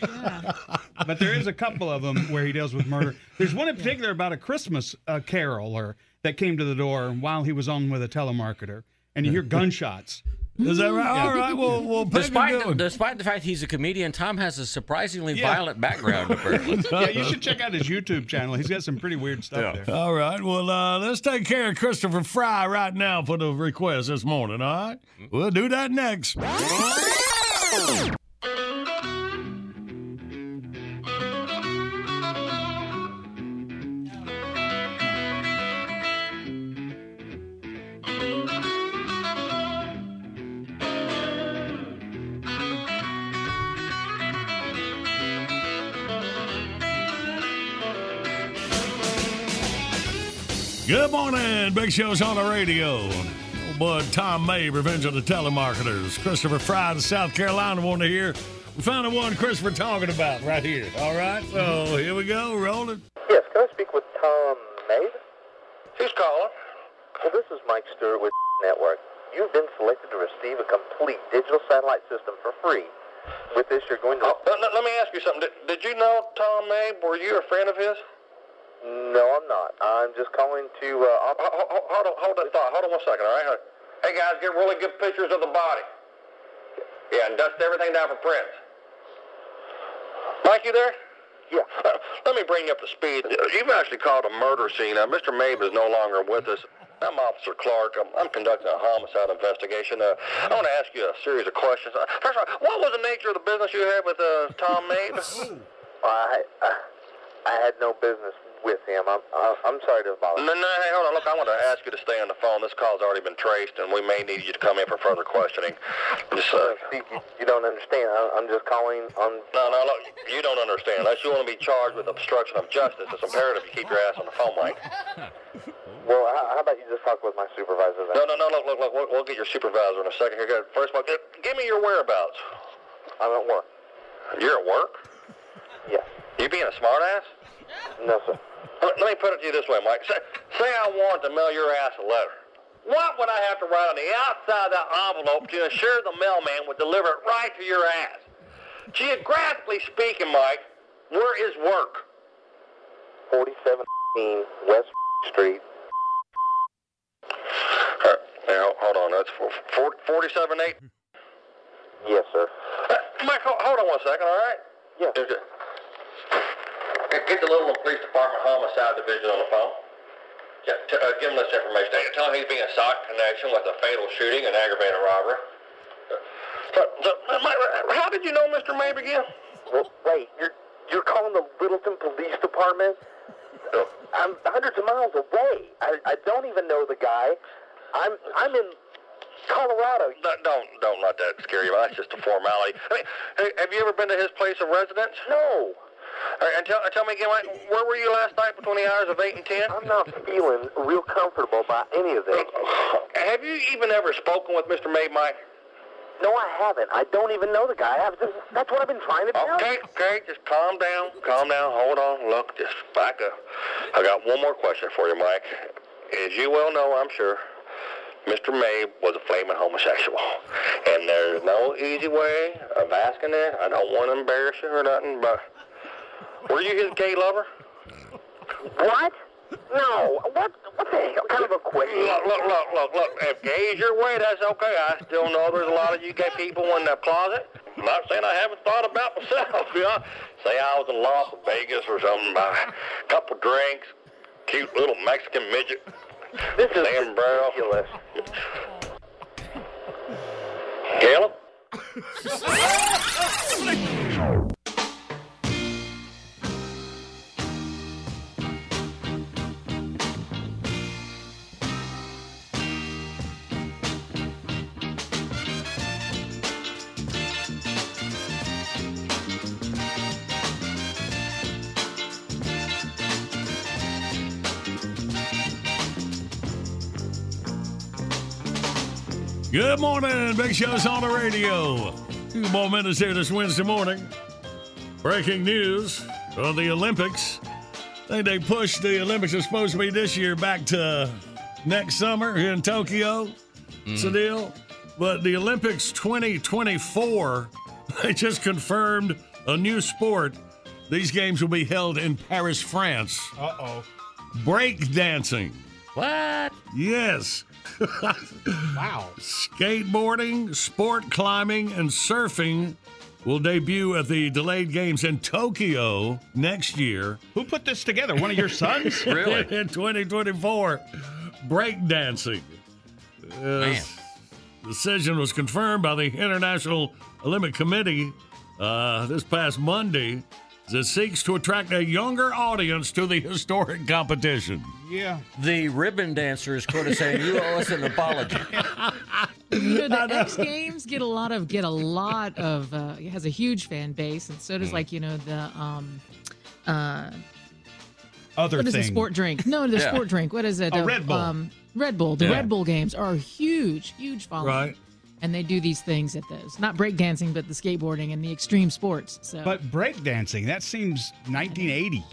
But there is a couple of them where he deals with murder. There's one in particular about a Christmas uh, caroler that came to the door while he was on with a telemarketer, and you hear gunshots. Is that right? All right. Well, well pick a Despite good the, despite the fact he's a comedian, Tom has a surprisingly Yeah. violent background, apparently. yeah, you should check out his YouTube channel. He's got some pretty weird stuff there. All right. Well, uh, let's take care of Christopher Fry right now for the request this morning. All right. We'll do that next. Good morning. Big Show's on the radio. Old bud Tom Mabe, Revenge of the Telemarketers. Christopher Fry in South Carolina wanted to hear. We found the one Christopher talking about right here. All right. So here we go. Rolling. Yes, can I speak with Tom Mabe? Who's calling? Well, this is Mike Stewart with Network. You've been selected to receive a complete digital satellite system for free. With this, you're going to. Oh, let, let me ask you something. Did, did you know Tom Mabe? Were you a friend of his? No, I'm not. I'm just calling to. Uh, op- Hold, hold, hold on, hold that thought. Hold on one second, all right? Hey, guys, get really good pictures of the body. Yeah, and dust everything down for prints. Mike, you there? Yeah. let me bring you up to speed. You've actually called a murder scene. Uh, Mr. Mabe is no longer with us. I'm Officer Clark. I'm, I'm conducting a homicide investigation. Uh, I want to ask you a series of questions. Uh, first of all, what was the nature of the business you had with uh, Tom Mabe? I, I, I had no business with him. I'm, I'm sorry to bother. No, no, hey, hold on. Look, I want to ask you to stay on the phone. This call's already been traced, and we may need you to come in for further questioning. Just, uh, See, you, you don't understand. I, I'm just calling on. no, no, look, you don't understand. Unless you want to be charged with obstruction of justice, it's imperative you keep your ass on the phone, Mike. Well, how, how about you just talk with my supervisor then? No, no, no, look, look, look. We'll, we'll get your supervisor in a second here. First of all, give, give me your whereabouts. I'm at work. You're at work? Yes. You being a smartass? No, sir. Let me put it to you this way, Mike. Say, say I wanted to mail your ass a letter. What would I have to write on the outside of that envelope to ensure the mailman would deliver it right to your ass? Geographically speaking, Mike, where is work? 47 West Street. Uh, now, hold on. That's 47 8. Yes, sir. Uh, Mike, hold, on one second, all right? Yeah. Get, get the Littleton Police Department Homicide Division on the phone. Yeah, t- uh, give him this information. Tell him he's being sought in connection with a fatal shooting and aggravated robbery. Uh, So, so, uh, how did you know Mr. Mabe again? Well, wait, you're you're calling the Littleton Police Department? I'm hundreds of miles away. I, I don't even know the guy. I'm I'm in Colorado. Don't, don't don't let that scare you. That's just a formality. I mean, have you ever been to his place of residence? No. All right, and tell, tell me again, where were you last night between the hours of 8 and 10? I'm not feeling real comfortable by any of this. Have you even ever spoken with Mr. Mike? No, I haven't. I don't even know the guy. I've just, that's what I've been trying to tell Okay, okay, just calm down, calm down, hold on, look, just back up. I got one more question for you, Mike. As you well know, I'm sure, Mr. Mabe was a flaming homosexual. And there's no easy way of asking it. I don't want to embarrass you or nothing, but were you his gay lover? What? No. What? What the hell kind of a question? Look, look, look, look, look. If gay's your way, that's okay. I still know there's a lot of you gay people in the closet. I'm not saying I haven't thought about myself, you know. Say I was in Las Vegas or something, by a couple drinks, cute little Mexican midget. This is Sam Barrel. ridiculous. Caleb? Good morning. Big Show's on the radio. Two more minutes here this Wednesday morning. Breaking news on the Olympics. I think they pushed the Olympics are supposed to be this year back to next summer here in Tokyo. It's a deal. But the Olympics 2024, they just confirmed a new sport. These games will be held in Paris, France. Uh oh. Break dancing. What? Yes. Wow. Skateboarding, sport climbing, and surfing will debut at the delayed games in Tokyo next year. Who put this together? One of your sons? Really? in 2024. Breakdancing. Man. Decision was confirmed by the International Olympic Committee uh, this past Monday as it seeks to attract a younger audience to the historic competition. Yeah. The ribbon dancer is quoted saying, "You owe us an apology." You know, the X Games get a lot of get a lot of uh, has a huge fan base, and Mm. so does like you know the um uh Other what is thing. the sport drink? No, the Yeah. sport drink. What is it? Oh, Uh, Red Bull. Um, Red Bull. The Yeah. Red Bull games are huge, huge following. Right. And they do these things at those, not breakdancing, but the skateboarding and the extreme sports. So, But breakdancing, that seems 1980.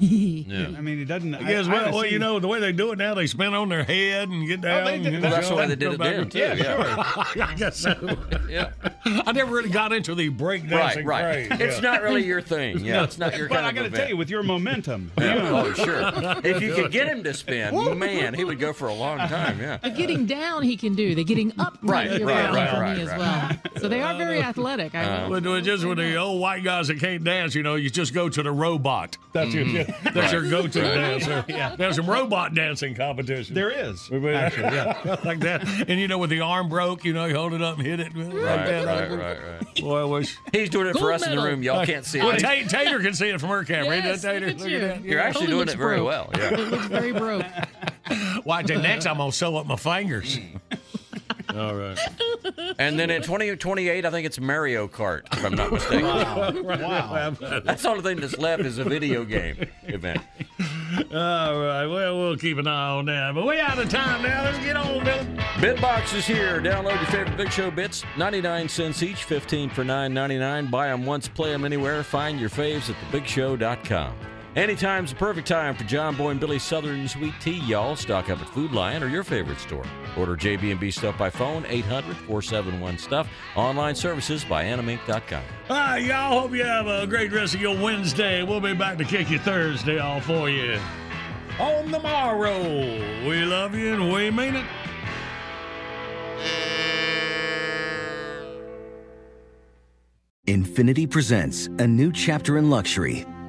Yeah. I mean, it doesn't. I guess, I well, haven't well, you know, the way they do it now, they spin on their head and get oh, down. they did- and well, that's the way they did it then, too, Yeah, yeah. sure. I guess so. Yeah. I never really got into the breakdancing Right, right. craze. It's yeah. not really your thing. Yeah, it's not your But kind I of got to tell you, with your momentum, Yeah. Oh, sure. If you could get him to spin, man, he would go for a long time. Yeah. the getting down he can do. The getting up Right, might right, right, for right, me as well. So they are very uh, athletic. I uh, But just with the old white guys that can't dance, you know, you just go to the robot. That's mm-hmm. Your that's your go-to dancer. Yeah. There's some robot dancing competition. there is. We- we- Actually, yeah. like that. And you know, with the arm broke, you know, you hold it up and hit it. Like Right, that. right, right, right. Boy, I wish. He's doing it for Gold us in the room. Y'all can't see Well, it. Ta- Tater can see it from her camera. Ain't Yes, Tater? look at you. that. You're actually doing it very broke. well. Yeah. it looks very broke. Watch it. Next, I'm gonna sew up my fingers. Hmm. All right. And then in 2028, I think it's Mario Kart, if I'm not mistaken. Wow. wow. That's the only thing that's left is a video game event. All right. Well, we'll keep an eye on that. But we're out of time now. Let's get on, Billy. Bitbox is here. Download your favorite Big Show bits. 99 cents each, 15 for 9.99. Buy them once, play them anywhere. Find your faves at thebigshow.com. Anytime's the perfect time for John Boy and Billy Southern Sweet Tea, y'all. Stock up at Food Lion or your favorite store. Order JB&B stuff by phone, 800-471-STUFF. Online services by animink.com. All ah, right, y'all. Hope you have a great rest of your Wednesday. We'll be back to kick you Thursday all for you. On the morrow. We love you and we mean it. Infiniti presents a new chapter in luxury,